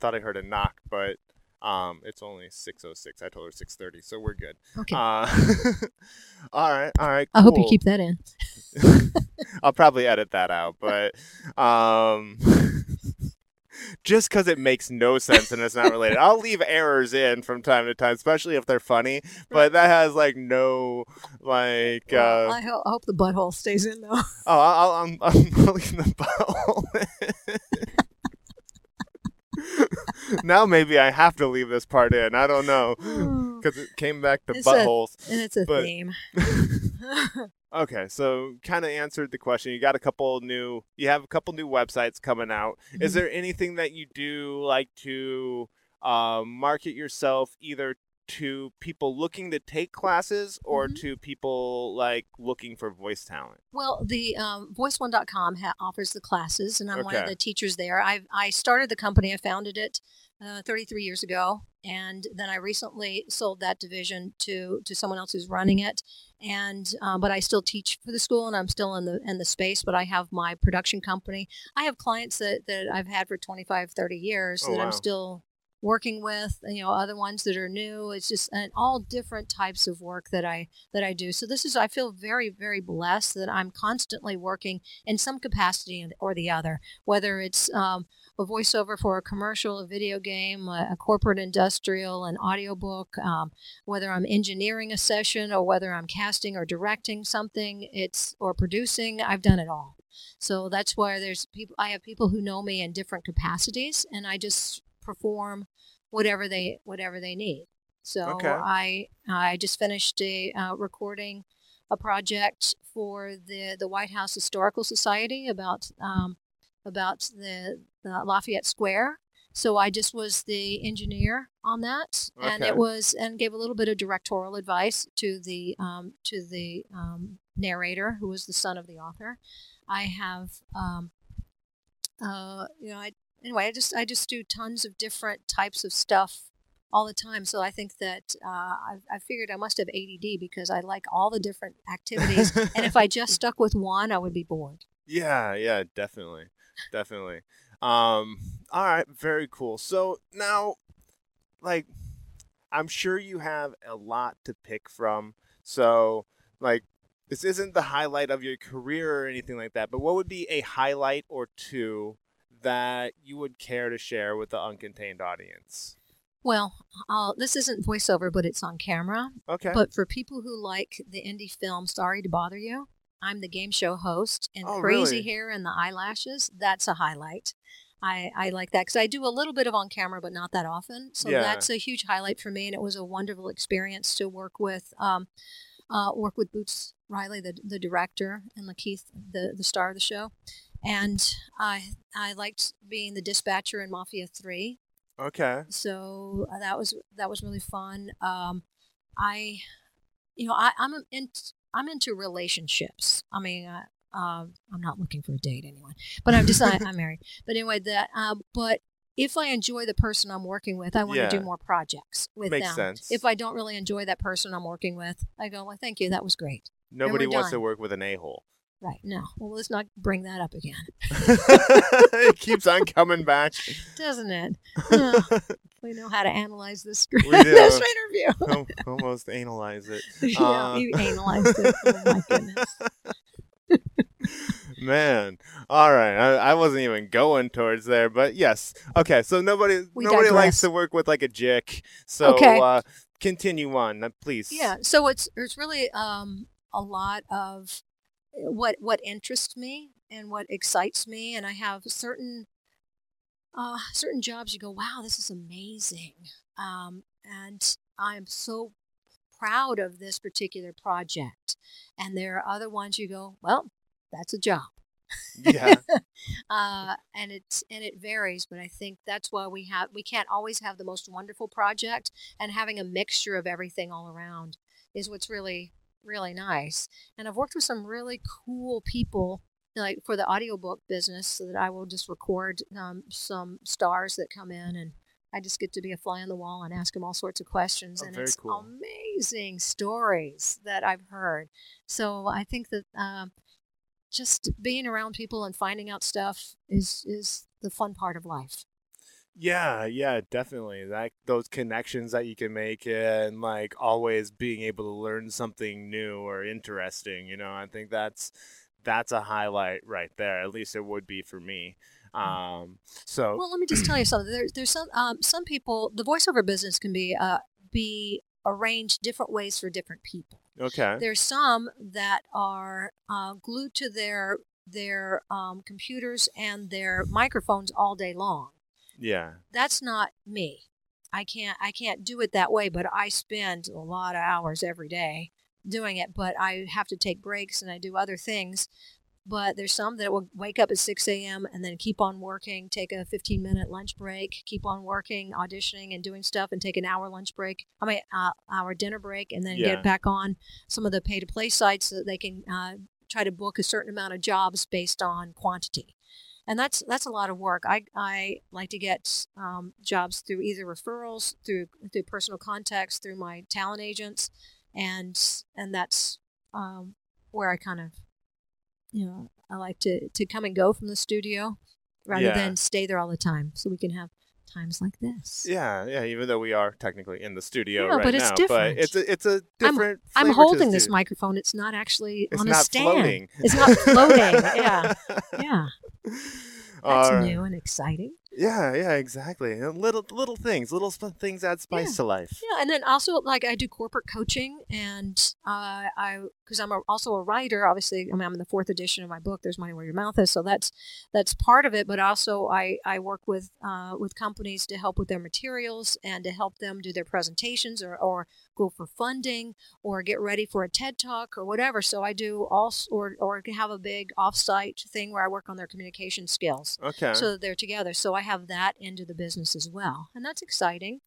thought I heard a knock, but um, it's only 6:06. I told her 6:30, so we're good. Okay. Uh, all right, all right. Cool. I hope you keep that in. I'll probably edit that out, but um, just because it makes no sense and it's not related. I'll leave errors in from time to time, especially if they're funny. But that has like no like. Well, uh, I, ho- I, hope the butthole stays in though. Oh, I'll, I'm I'm leaving the butthole. now maybe I have to leave this part in. I don't know because it came back to it's buttholes. A, and it's a but... theme. Okay, so kind of answered the question. You got a couple new. You have a couple new websites coming out. Mm-hmm. Is there anything that you do like to uh, market yourself either to people looking to take classes or mm-hmm. to people like looking for voice talent? Well, the um, voice1.com ha- offers the classes, and I'm okay. one of the teachers there. I I started the company. I founded it uh, 33 years ago, and then I recently sold that division to to someone else who's running it. And um, but I still teach for the school, and I'm still in the in the space. But I have my production company. I have clients that that I've had for 25, 30 years oh, that wow. I'm still working with you know other ones that are new. It's just and all different types of work that i that i do. So this is i feel very very blessed that i'm constantly working in some capacity or the other whether it's um, a voiceover for a commercial a video game a, a corporate industrial an audiobook um, whether i'm engineering a session or whether i'm casting or directing something it's or producing i've done it all. So that's why there's people i have people who know me in different capacities and i just perform whatever they whatever they need. So okay. I I just finished a uh, recording a project for the the White House Historical Society about um, about the, the Lafayette Square. So I just was the engineer on that, okay. and it was and gave a little bit of directorial advice to the um, to the um, narrator, who was the son of the author. I have um, uh, you know I anyway, I just I just do tons of different types of stuff all the time. So I think that uh, I, I figured I must have ADD because I like all the different activities. and if I just stuck with one, I would be bored. Yeah, yeah, definitely, definitely. Um, all right, very cool. So now, like, I'm sure you have a lot to pick from. So, like, this isn't the highlight of your career or anything like that, but what would be a highlight or two that you would care to share with the uncontained audience? Well, uh, this isn't voiceover, but it's on camera. Okay. But for people who like the indie film Sorry to Bother You, I'm the game show host, and oh, crazy really? hair and the eyelashes, that's a highlight. I, I like that because I do a little bit of on camera, but not that often. So yeah. that's a huge highlight for me, and it was a wonderful experience to work with. Um, uh, work with Boots Riley, the the director, and Lakeith, the the star of the show, and I I liked being the dispatcher in Mafia Three. Okay. So uh, that was that was really fun. Um, I, you know, I, I'm in, I'm into relationships. I mean, uh, uh, I'm not looking for a date anyway, but I'm just I, am married. But anyway, that uh, but if I enjoy the person I'm working with, I want yeah. to do more projects with Makes them. Sense. If I don't really enjoy that person I'm working with, I go, well, thank you, that was great. Nobody wants done. to work with an a hole. Right. No. Well, let's not bring that up again. it keeps on coming back. Doesn't it? we know how to analyze this, this interview. Almost analyze it. yeah, uh, you analyzed it. Oh, my goodness. Man, all right. I, I, wasn't even going towards there, but yes. Okay, so nobody we nobody digress. likes to work with like a jick. So okay. uh, continue on, uh, please. Yeah. So it's it's really um, a lot of what what interests me and what excites me and i have certain uh, certain jobs you go wow this is amazing. Um, and i'm so proud of this particular project. And there are other ones you go well that's a job. Yeah. uh, and it's and it varies, but I think that's why we have we can't always have the most wonderful project, and having a mixture of everything all around is what's really really nice. And I've worked with some really cool people like for the audiobook business so that I will just record um, some stars that come in and I just get to be a fly on the wall and ask them all sorts of questions. Oh, and it's cool. amazing stories that I've heard. So I think that uh, just being around people and finding out stuff is, is the fun part of life. Yeah, yeah, definitely. That those connections that you can make and like always being able to learn something new or interesting, you know, I think that's that's a highlight right there. At least it would be for me. Um, so Well, let me just tell you something. There, there's some um, some people. The voiceover business can be uh, be arranged different ways for different people. okay, There's some that are uh, glued to their their um, computers and their microphones all day long. Yeah, That's not me. I can't I can't do it that way. But I spend a lot of hours every day doing it. But I have to take breaks and I do other things. But there's some that will wake up at 6 a.m. and then keep on working, take a 15 minute lunch break, keep on working, auditioning and doing stuff, and take an hour lunch break. I mean, uh, hour dinner break, and then Yeah. get back on some of the pay to play sites so that they can uh, try to book a certain amount of jobs based on quantity. And that's that's a lot of work. I, I like to get um, jobs through either referrals, through through personal contacts, through my talent agents, and and that's um, where I kind of you know, I like to, to come and go from the studio rather Yeah. than stay there all the time. So we can have times like this. yeah, yeah. Even though we are technically in the studio Yeah, right but it's now, different. but it's a it's a I'm- different. I'm to holding this microphone. It's not actually It's on a not stand. floating. It's not floating. yeah. Yeah. That's right. new and exciting. Yeah, yeah, exactly. And little little things, little sp- things add spice Yeah. to life. Yeah, and then also like I do corporate coaching, and uh, I because I'm a, also a writer. Obviously, I mean I'm in the fourth edition of my book. There's money where your mouth is, so that's that's part of it. But also I I work with uh, with companies to help with their materials and to help them do their presentations or or go for funding or get ready for a TED talk or whatever. So I do all or or have a big offsite thing where I work on their communication skills Okay. so that they're together. So I have that into the business as well, and that's exciting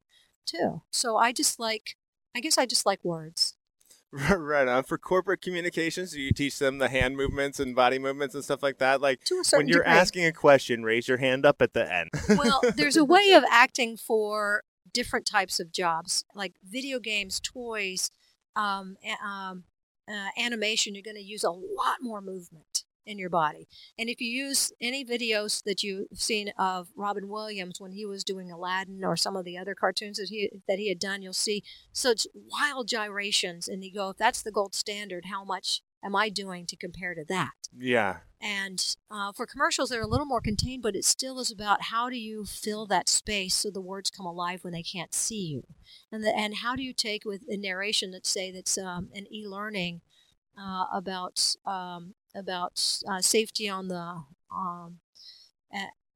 too. So I just like, I guess I just like words. right on. For corporate communications, do you teach them the hand movements and body movements and stuff like that? Like To a certain when you're degree. asking a question, raise your hand up at the end. well, there's a way of acting for different types of jobs, like video games, toys, um, um, uh, animation. You're going to use a lot more movement in your body. And if you use any videos that you've seen of Robin Williams when he was doing Aladdin or some of the other cartoons that he that he had done, you'll see such wild gyrations. And you go, if that's the gold standard, how much am I doing to compare to that? yeah. And uh, for commercials, they're a little more contained, but it still is about how do you fill that space so the words come alive when they can't see you, and the, and how do you take with a narration let's say that's um, an e-learning uh, about um, about uh, safety on the um,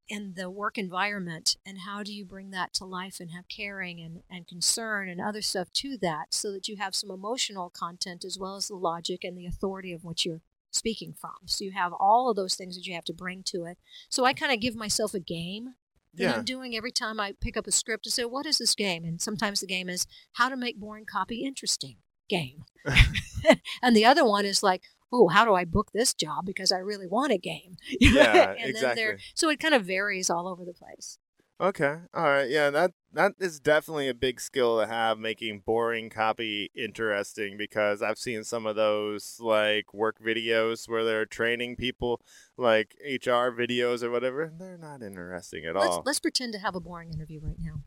in the work environment, and how do you bring that to life and have caring and, and concern and other stuff to that, so that you have some emotional content as well as the logic and the authority of what you're speaking from. So you have all of those things that you have to bring to it. So I kind of give myself a game that Yeah. I'm doing every time I pick up a script to say, what is this game? And sometimes the game is how to make boring copy interesting game. and the other one is like, oh, how do I book this job because I really want a game? Yeah, and Then exactly. so it kind of varies all over the place. Okay. All right. Yeah, that that is definitely a big skill to have making boring copy interesting because I've seen some of those like work videos where they're training people like HR videos or whatever and they're not interesting at Let's, all. let's pretend to have a boring interview right now.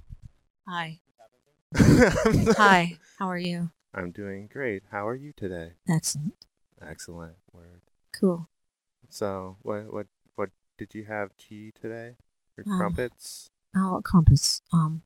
Hi. Hi. How are you? I'm doing great. How are you today? Excellent. Excellent. Word. Cool. So, what what what did you have tea today? Or Um, crumpets? Oh, crumpets. Um,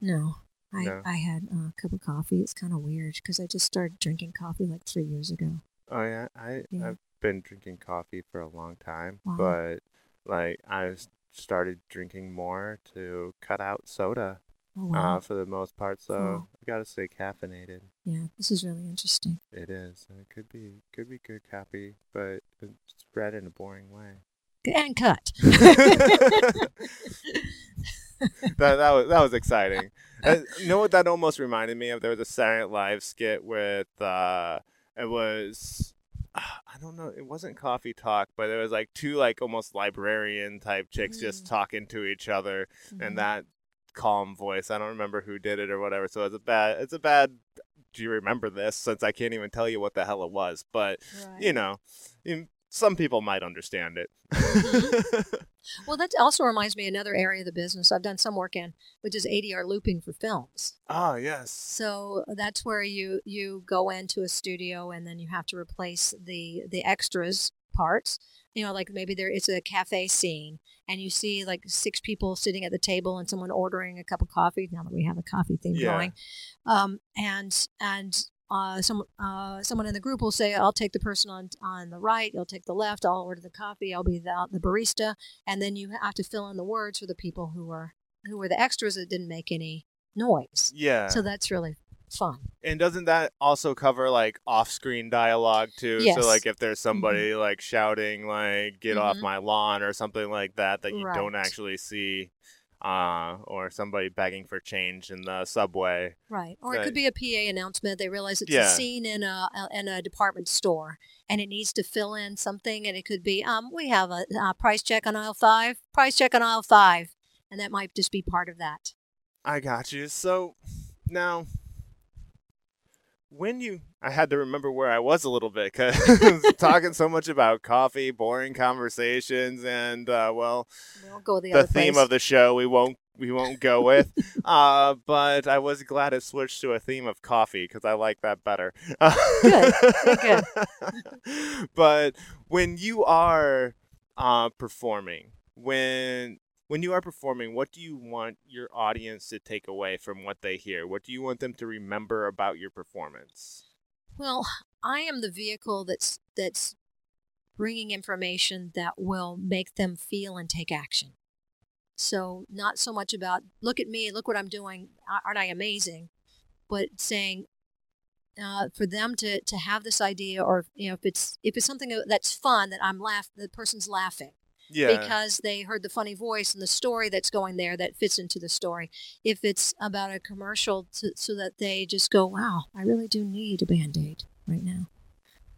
no. I, No. I had a cup of coffee. It's kind of weird because I just started drinking coffee like three years ago. Oh yeah, I Yeah. I've been drinking coffee for a long time, Wow. but like I started drinking more to cut out soda. Oh, wow. uh, for the most part. So Cool. I gotta say caffeinated. yeah, this is really interesting. It is. and It could be could be good copy, but it's read in a boring way. And cut. that that was that was exciting. Uh, you know what that almost reminded me of? There was a Saturday Night Live skit with uh, it was I don't know, it wasn't coffee talk, but it was like two like almost librarian type chicks just Mm. talking to each other, Mhm. and that calm voice. I don't remember who did it or whatever. So it's a bad. It's a bad. Do you remember this? Since I can't even tell you what the hell it was, but Right. you know, some people might understand it. Well, that also reminds me of another area of the business I've done some work in, which is ADR looping for films. Ah, yes. So that's where you you go into a studio and then you have to replace the the extras parts. You know, like maybe there it's a cafe scene and you see like six people sitting at the table and someone ordering a cup of coffee. Now that we have a coffee theme Yeah. going, um, and and uh, some uh, someone in the group will say, "I'll take the person on on the right. You'll take the left. I'll order the coffee. I'll be the, the barista." And then you have to fill in the words for the people who are who were the extras that didn't make any noise. Yeah. So that's really fun. And doesn't that also cover like off-screen dialogue too? Yes. Mm-hmm. So like if there's somebody like shouting like "Get off Mhm. my lawn" or something like that that you don't actually see, uh, or somebody begging for change in the subway. Right. Or it could be a PA announcement. They realize it's Yeah. a scene in a, a in a department store and it needs to fill in something and it could be um we have a, uh price check on aisle 5, price check on aisle 5 and that might just be part of that. I got you. So now, when you, I had to remember where I was a little bit because talking so much about coffee, boring conversations, and uh, well, go the, the theme place. of the show we won't we won't go with. uh, but I was glad it switched to a theme of coffee because I like that better. Good. Good. but when you are uh, performing, when when you are performing, what do you want your audience to take away from what they hear? What do you want them to remember about your performance? Well, I am the vehicle that's that's bringing information that will make them feel and take action. So not so much about look at me, look what I'm doing, aren't I amazing, but saying uh, for them to to have this idea, or you know, if it's if it's something that's fun that I'm laugh, the person's laughing Yeah. because they heard the funny voice and the story that's going there that fits into the story. If it's about a commercial, to, so that they just go, "Wow, I really do need a band aid right now.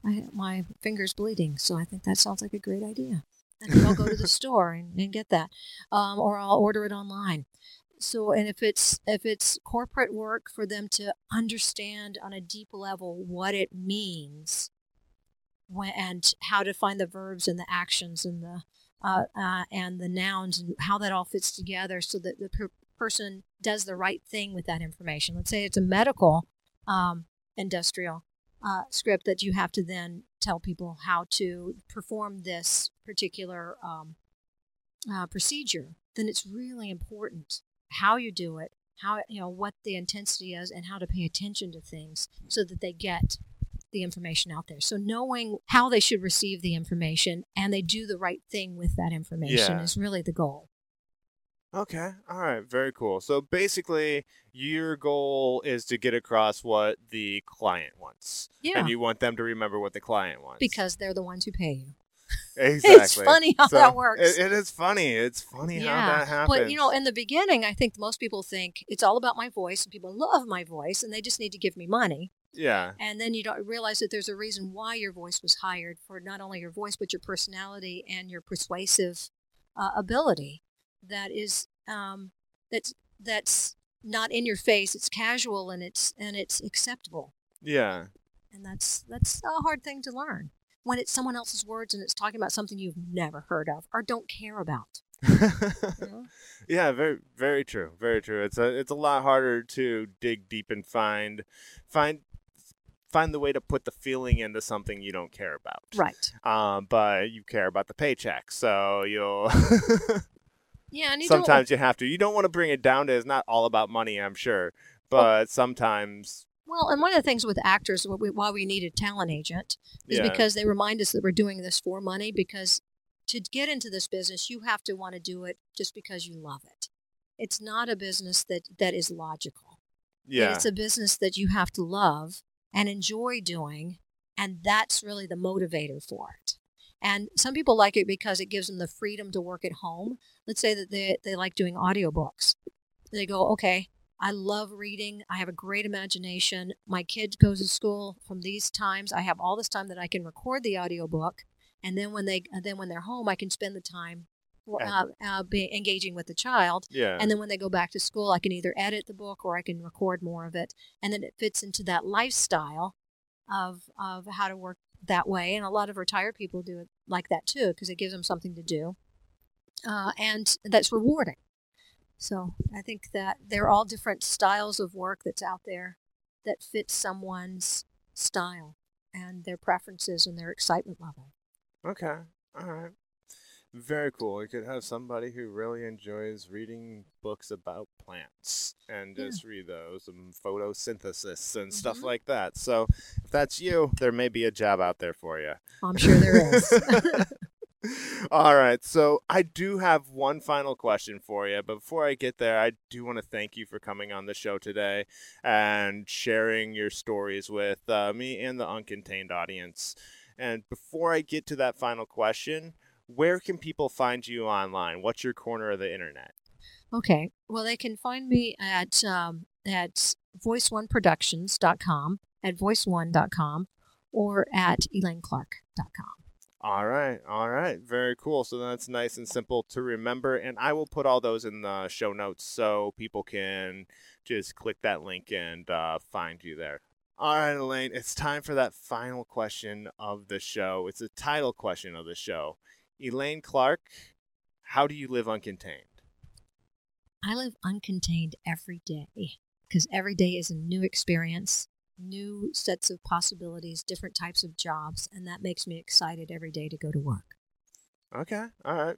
I, my finger's bleeding, so I think that sounds like a great idea." And I'll go to the store and, and get that, um, or I'll order it online. So, and if it's if it's corporate work for them to understand on a deep level what it means, when, and how to find the verbs and the actions and the uh, uh, and the nouns and how that all fits together so that the per- person does the right thing with that information. Let's say it's a medical um, industrial uh, script that you have to then tell people how to perform this particular um, uh, procedure, then it's really important how you do it, how you know what the intensity is, and how to pay attention to things so that they get the information out there. So knowing how they should receive the information and they do the right thing with that information Yeah. is really the goal. Okay. All right. Very cool. So basically, your goal is to get across what the client wants, Yeah. and you want them to remember what the client wants. because they're the ones who pay you. exactly. It's funny how So, that works. It, it is funny. It's funny how that happens. But you know, in the beginning, I think most people think it's all about my voice, and people love my voice, and they just need to give me money. Yeah. And then you don't realize that there's a reason why your voice was hired for not only your voice, but your personality and your persuasive uh, ability. That is, um, that's that's not in your face. It's casual and it's and it's acceptable. Yeah. And that's that's a hard thing to learn when it's someone else's words and it's talking about something you've never heard of or don't care about. Know? yeah, very very true. Very true. It's a it's a lot harder to dig deep and find find find the way to put the feeling into something you don't care about. Right. Um, but you care about the paycheck, so you'll Yeah, and you don't sometimes you have to. You don't want to bring it down to it's not all about money, I'm sure, but sometimes Well, and one of the things with actors, wh- we- why we need a talent agent, is Yeah. because they remind us that we're doing this for money. Because to get into this business, you have to want to do it just because you love it. it's not a business that that is logical. Yeah. It's a business that you have to love and enjoy doing, and that's really the motivator for it. And some people like it because it gives them the freedom to work at home. Let's say that they, they like doing audiobooks. They go, okay, I love reading. I have a great imagination. My kid goes to school from these times. I have all this time that I can record the audiobook. And then when they then when they're home, I can spend the time uh, uh, be engaging with the child. Yeah. And then when they go back to school, I can either edit the book or I can record more of it. And then it fits into that lifestyle of of how to work that way. And a lot of retired people do it like that too because it gives them something to do, uh, and that's rewarding. So I think that they're all different styles of work that's out there that fits someone's style and their preferences and their excitement level. Okay. All right. Very cool. You could have somebody who really enjoys reading books about plants and Yeah. just read those and photosynthesis and stuff Mhm. like that. So if that's you, there may be a job out there for you. I'm sure there is. All right. So I do have one final question for you. But before I get there, I do want to thank you for coming on the show today and sharing your stories with uh, me and the uncontained audience. And before I get to that final question, where can people find you online? What's your corner of the internet? Okay. Well, they can find me at um, at voiceoneproductions.com, at voiceone.com, or at elaineclark.com. All right, all right, very cool. So that's nice and simple to remember, and I will put all those in the show notes so people can just click that link and uh, find you there. All right, Elaine, it's time for that final question of the show. It's a title question of the show. Elaine Clark, how do you live uncontained? I live uncontained every day because every day is a new experience, new sets of possibilities, different types of jobs, and that makes me excited every day to go to work. Okay, all right.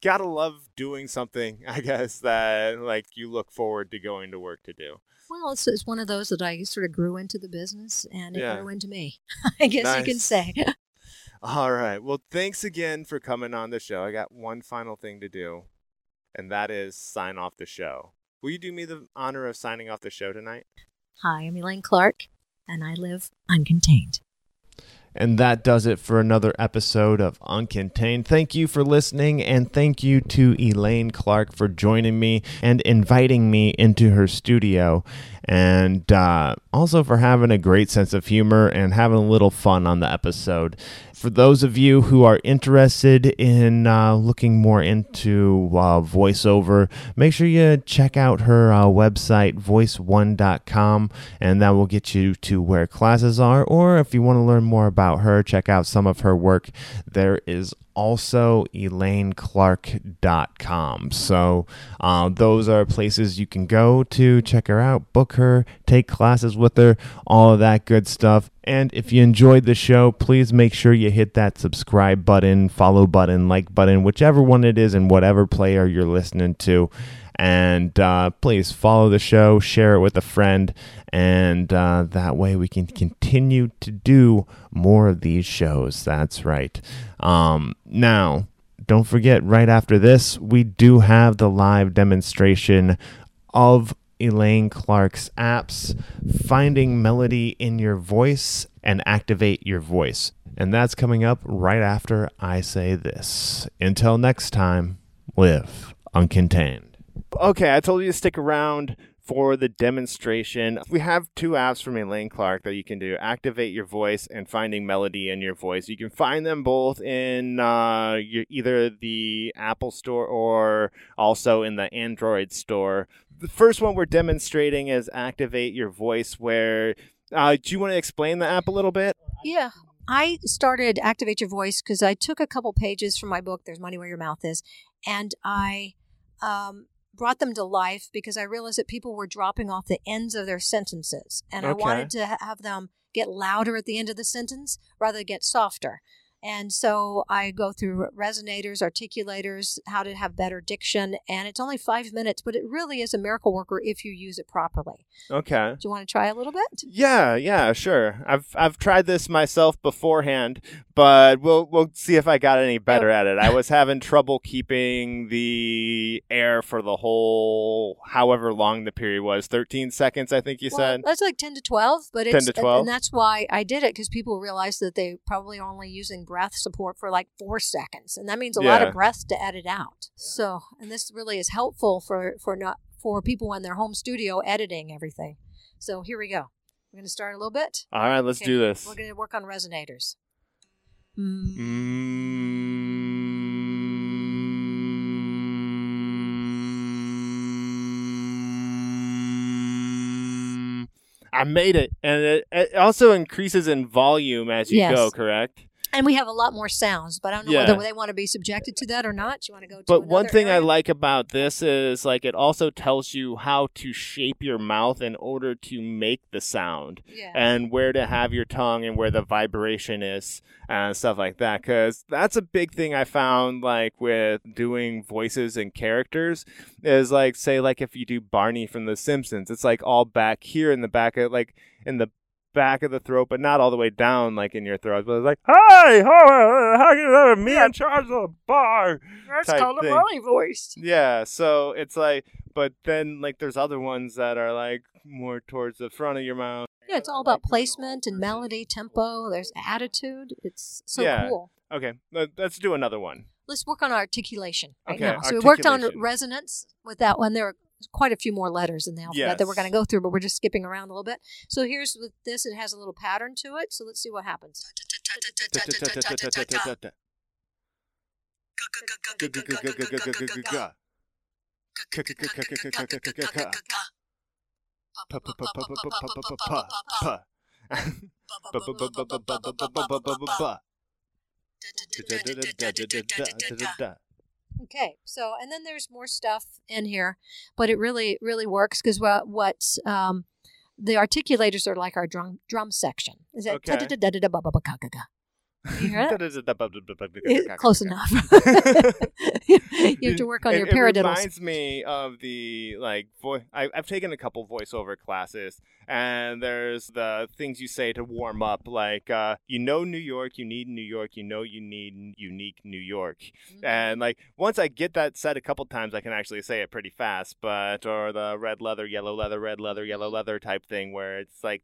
Gotta love doing something, I guess, that like you look forward to going to work to do. Well, it's, it's one of those that I sort of grew into the business and it Yeah. grew into me, I guess you can say. All right. Well, thanks again for coming on the show. I got one final thing to do, and that is sign off the show. Will you do me the honor of signing off the show tonight? Hi, I'm Elaine Clark, and I live uncontained. And that does it for another episode of Uncontained. Thank you for listening, and thank you to Elaine Clark for joining me and inviting me into her studio, and uh, also for having a great sense of humor and having a little fun on the episode. For those of you who are interested in uh, looking more into uh, voiceover, make sure you check out her uh, website, voice1.com, and that will get you to where classes are. Or if you want to learn more about her, check out some of her work. There is also elaineclark.com. So uh, those are places you can go to check her out, book her, take classes with her, all of that good stuff. And if you enjoyed the show, please make sure you hit that subscribe button, follow button, like button, whichever one it is, in whatever player you're listening to. And uh, please follow the show, share it with a friend, and uh, that way we can continue to do more of these shows. That's right. Um, now, don't forget, right after this, we do have the live demonstration of Elaine Clark's apps, Finding Melody in Your Voice and Activate Your Voice. And that's coming up right after I say this. Until next time, live uncontained. Okay, I told you to stick around for the demonstration. We have two apps from Elaine Clark that you can do Activate Your Voice and Finding Melody in Your Voice. You can find them both in uh, your, either the Apple Store or also in the Android store. The first one we're demonstrating is Activate Your Voice, where uh, do you want to explain the app a little bit? Yeah. I started Activate Your Voice because I took a couple pages from my book, There's Money Where Your Mouth Is, and I um, brought them to life because I realized that people were dropping off the ends of their sentences. And I wanted to have them get louder at the end of the sentence rather than get softer. And so I go through resonators, articulators, how to have better diction, and it's only five minutes, but it really is a miracle worker if you use it properly. Okay. Do you want to try a little bit? Yeah, yeah, sure. I've I've tried this myself beforehand, but we'll we'll see if I got any better at it. I was having trouble keeping the air for the whole however long the period was. 13 seconds, I think you well, said. That's like 10 to 12, but 10 it's to 12? and that's why I did it because people realized that they probably only using breath support for like 4 seconds, and that means a lot of breath to edit out. So, and this really is helpful for for not for people in their home studio editing everything. So, here we go. We're going to start a little bit. All right, let's Okay, do this. We're going to work on resonators. Mm. Mm. I made it, and it, it also increases in volume as you Yes. go. Correct. And we have a lot more sounds, but I don't know Yeah. whether they want to be subjected to that or not. Do you want to go to But one thing I like about this is like it also tells you how to shape your mouth in order to make the sound Yeah. and where to have your tongue and where the vibration is and stuff like that because that's a big thing I found like with doing voices and characters is like say like if you do Barney from The Simpsons it's like all back here in the back of like in the back of the throat but not all the way down like in your throat but it's like hi how, how can you me in charge of the bar That's called thing. a Molly voice. yeah, so it's like, but then like there's other ones that are like more towards the front of your mouth. Yeah, it's all about placement and melody, tempo. There's attitude. It's so Yeah. cool. Okay, let- let's do another one. Let's work on articulation right Okay, now. So we worked on resonance with that one. There are quite a few more letters in the alphabet that we're going to go through, but we're just skipping around a little bit. So here's with this. It has a little pattern to it. So let's see what happens. Okay, so and then there's more stuff in here, but it really really works because what what um, the articulators are like our drum drum section. Is that Okay. You hear that? Close enough. you have to work on It- your It reminds me of the like voice. I've taken a couple voiceover classes, and there's the things you say to warm up, like uh, you know New York, you need New York, you know you need unique New York, Mm-hmm. and like once I get that said a couple times, I can actually say it pretty fast. But or the red leather, yellow leather, red leather, yellow leather type thing, where it's like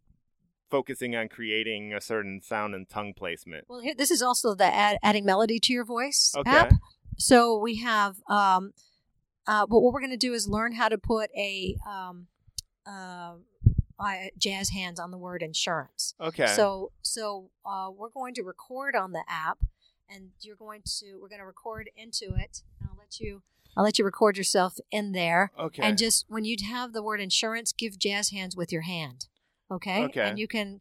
focusing on creating a certain sound and tongue placement. Well, here, this is also the add, adding melody to your voice Okay. app. So we have, um, uh, but what we're going to do is learn how to put a um, uh, uh, jazz hands on the word insurance. Okay. So, so uh, we're going to record on the app, and you're going to we're going to record into it. And I'll let you I'll let you record yourself in there, okay. and just when you have the word insurance, give jazz hands with your hand. Okay. Okay. And you can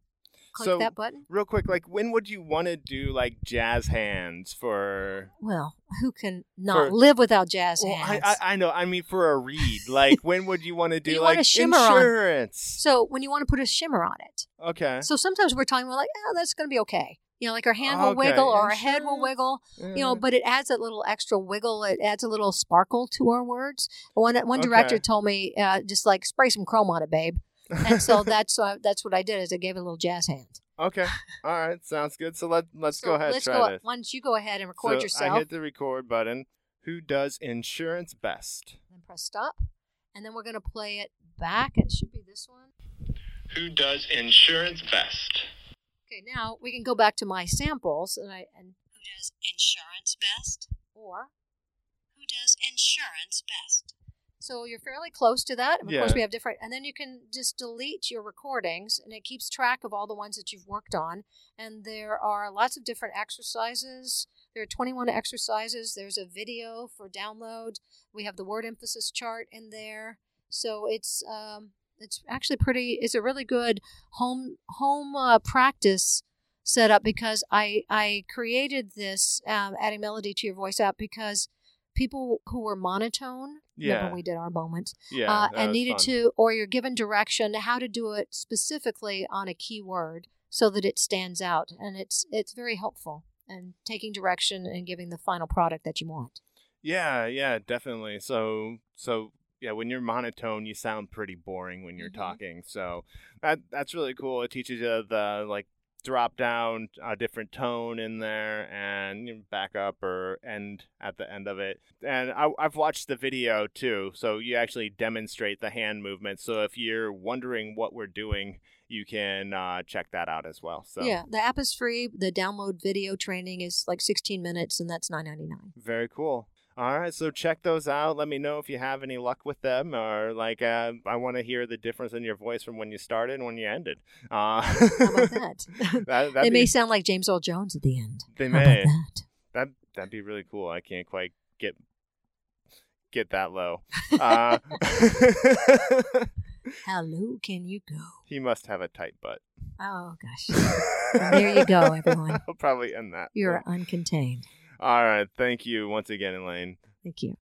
click So- that button. real quick, like when would you want to do like jazz hands for? Well, who can not For- live without jazz Well, hands? I, I I know. I mean, for a read, like when would you want to do You want like a shimmer on. insurance? so when you want to put a shimmer on it. Okay. So sometimes we're talking about like, oh, that's going to be okay. You know, like our hand will Okay, wiggle or our head will insurance. wiggle. You know, Mhm. but it adds that little extra wiggle. It adds a little sparkle to our words. One one director Okay. told me, uh, just like spray some chrome on it, babe. And so that's uh, that's what I did. Is I gave it a little jazz hand. okay. All right. Sounds good. So let let's So go ahead. Let's try go. this. Why don't you go ahead and record so yourself? I hit the record button. Who does insurance best? Then press stop, and then we're going to play it back. It should be this one. Who does insurance best? Okay, now we can go back to my samples and I and who does insurance best or who does insurance best. So you're fairly close to that. Of course, we have different, and then you can just delete your recordings, and it keeps track of all the ones that you've worked on. And there are lots of different exercises. There are 21 exercises. There's a video for download. We have the word emphasis chart in there. So it's um, it's actually pretty. It's a really good home home uh, practice setup because I I created this um, adding melody to your voice app because people who were monotone. Yeah. Remember we did our moments Yeah. uh, and needed fun. to, or you're given direction how to do it specifically on a keyword so that it stands out, and it's it's very helpful. and taking direction and giving the final product that you want. Yeah, yeah, definitely. So, so yeah, when you're monotone, you sound pretty boring when you're mm-hmm. talking. So that that's really cool. It teaches you the like drop down a different tone in there and back up or end at the end of it. And I, have watched the video too, so you actually demonstrate the hand movement. So if you're wondering what we're doing, you can uh, check that out as well. So yeah, the app is free. The download video training is like 16 minutes, and that's 9.99. Very cool. All right, so check those out. Let me know if you have any luck with them, or like uh, I want to hear the difference in your voice from when you started and when you ended. Uh, How about that? that they be, may sound like James Earl Jones at the end. They How may. that? that that'd be really cool. I can't quite get get that low. Uh, How low can you go? He must have a tight butt. Oh gosh. there you go, everyone. I'll probably end that. You're uncontained. All right. Thank you once again, Elaine. Thank you.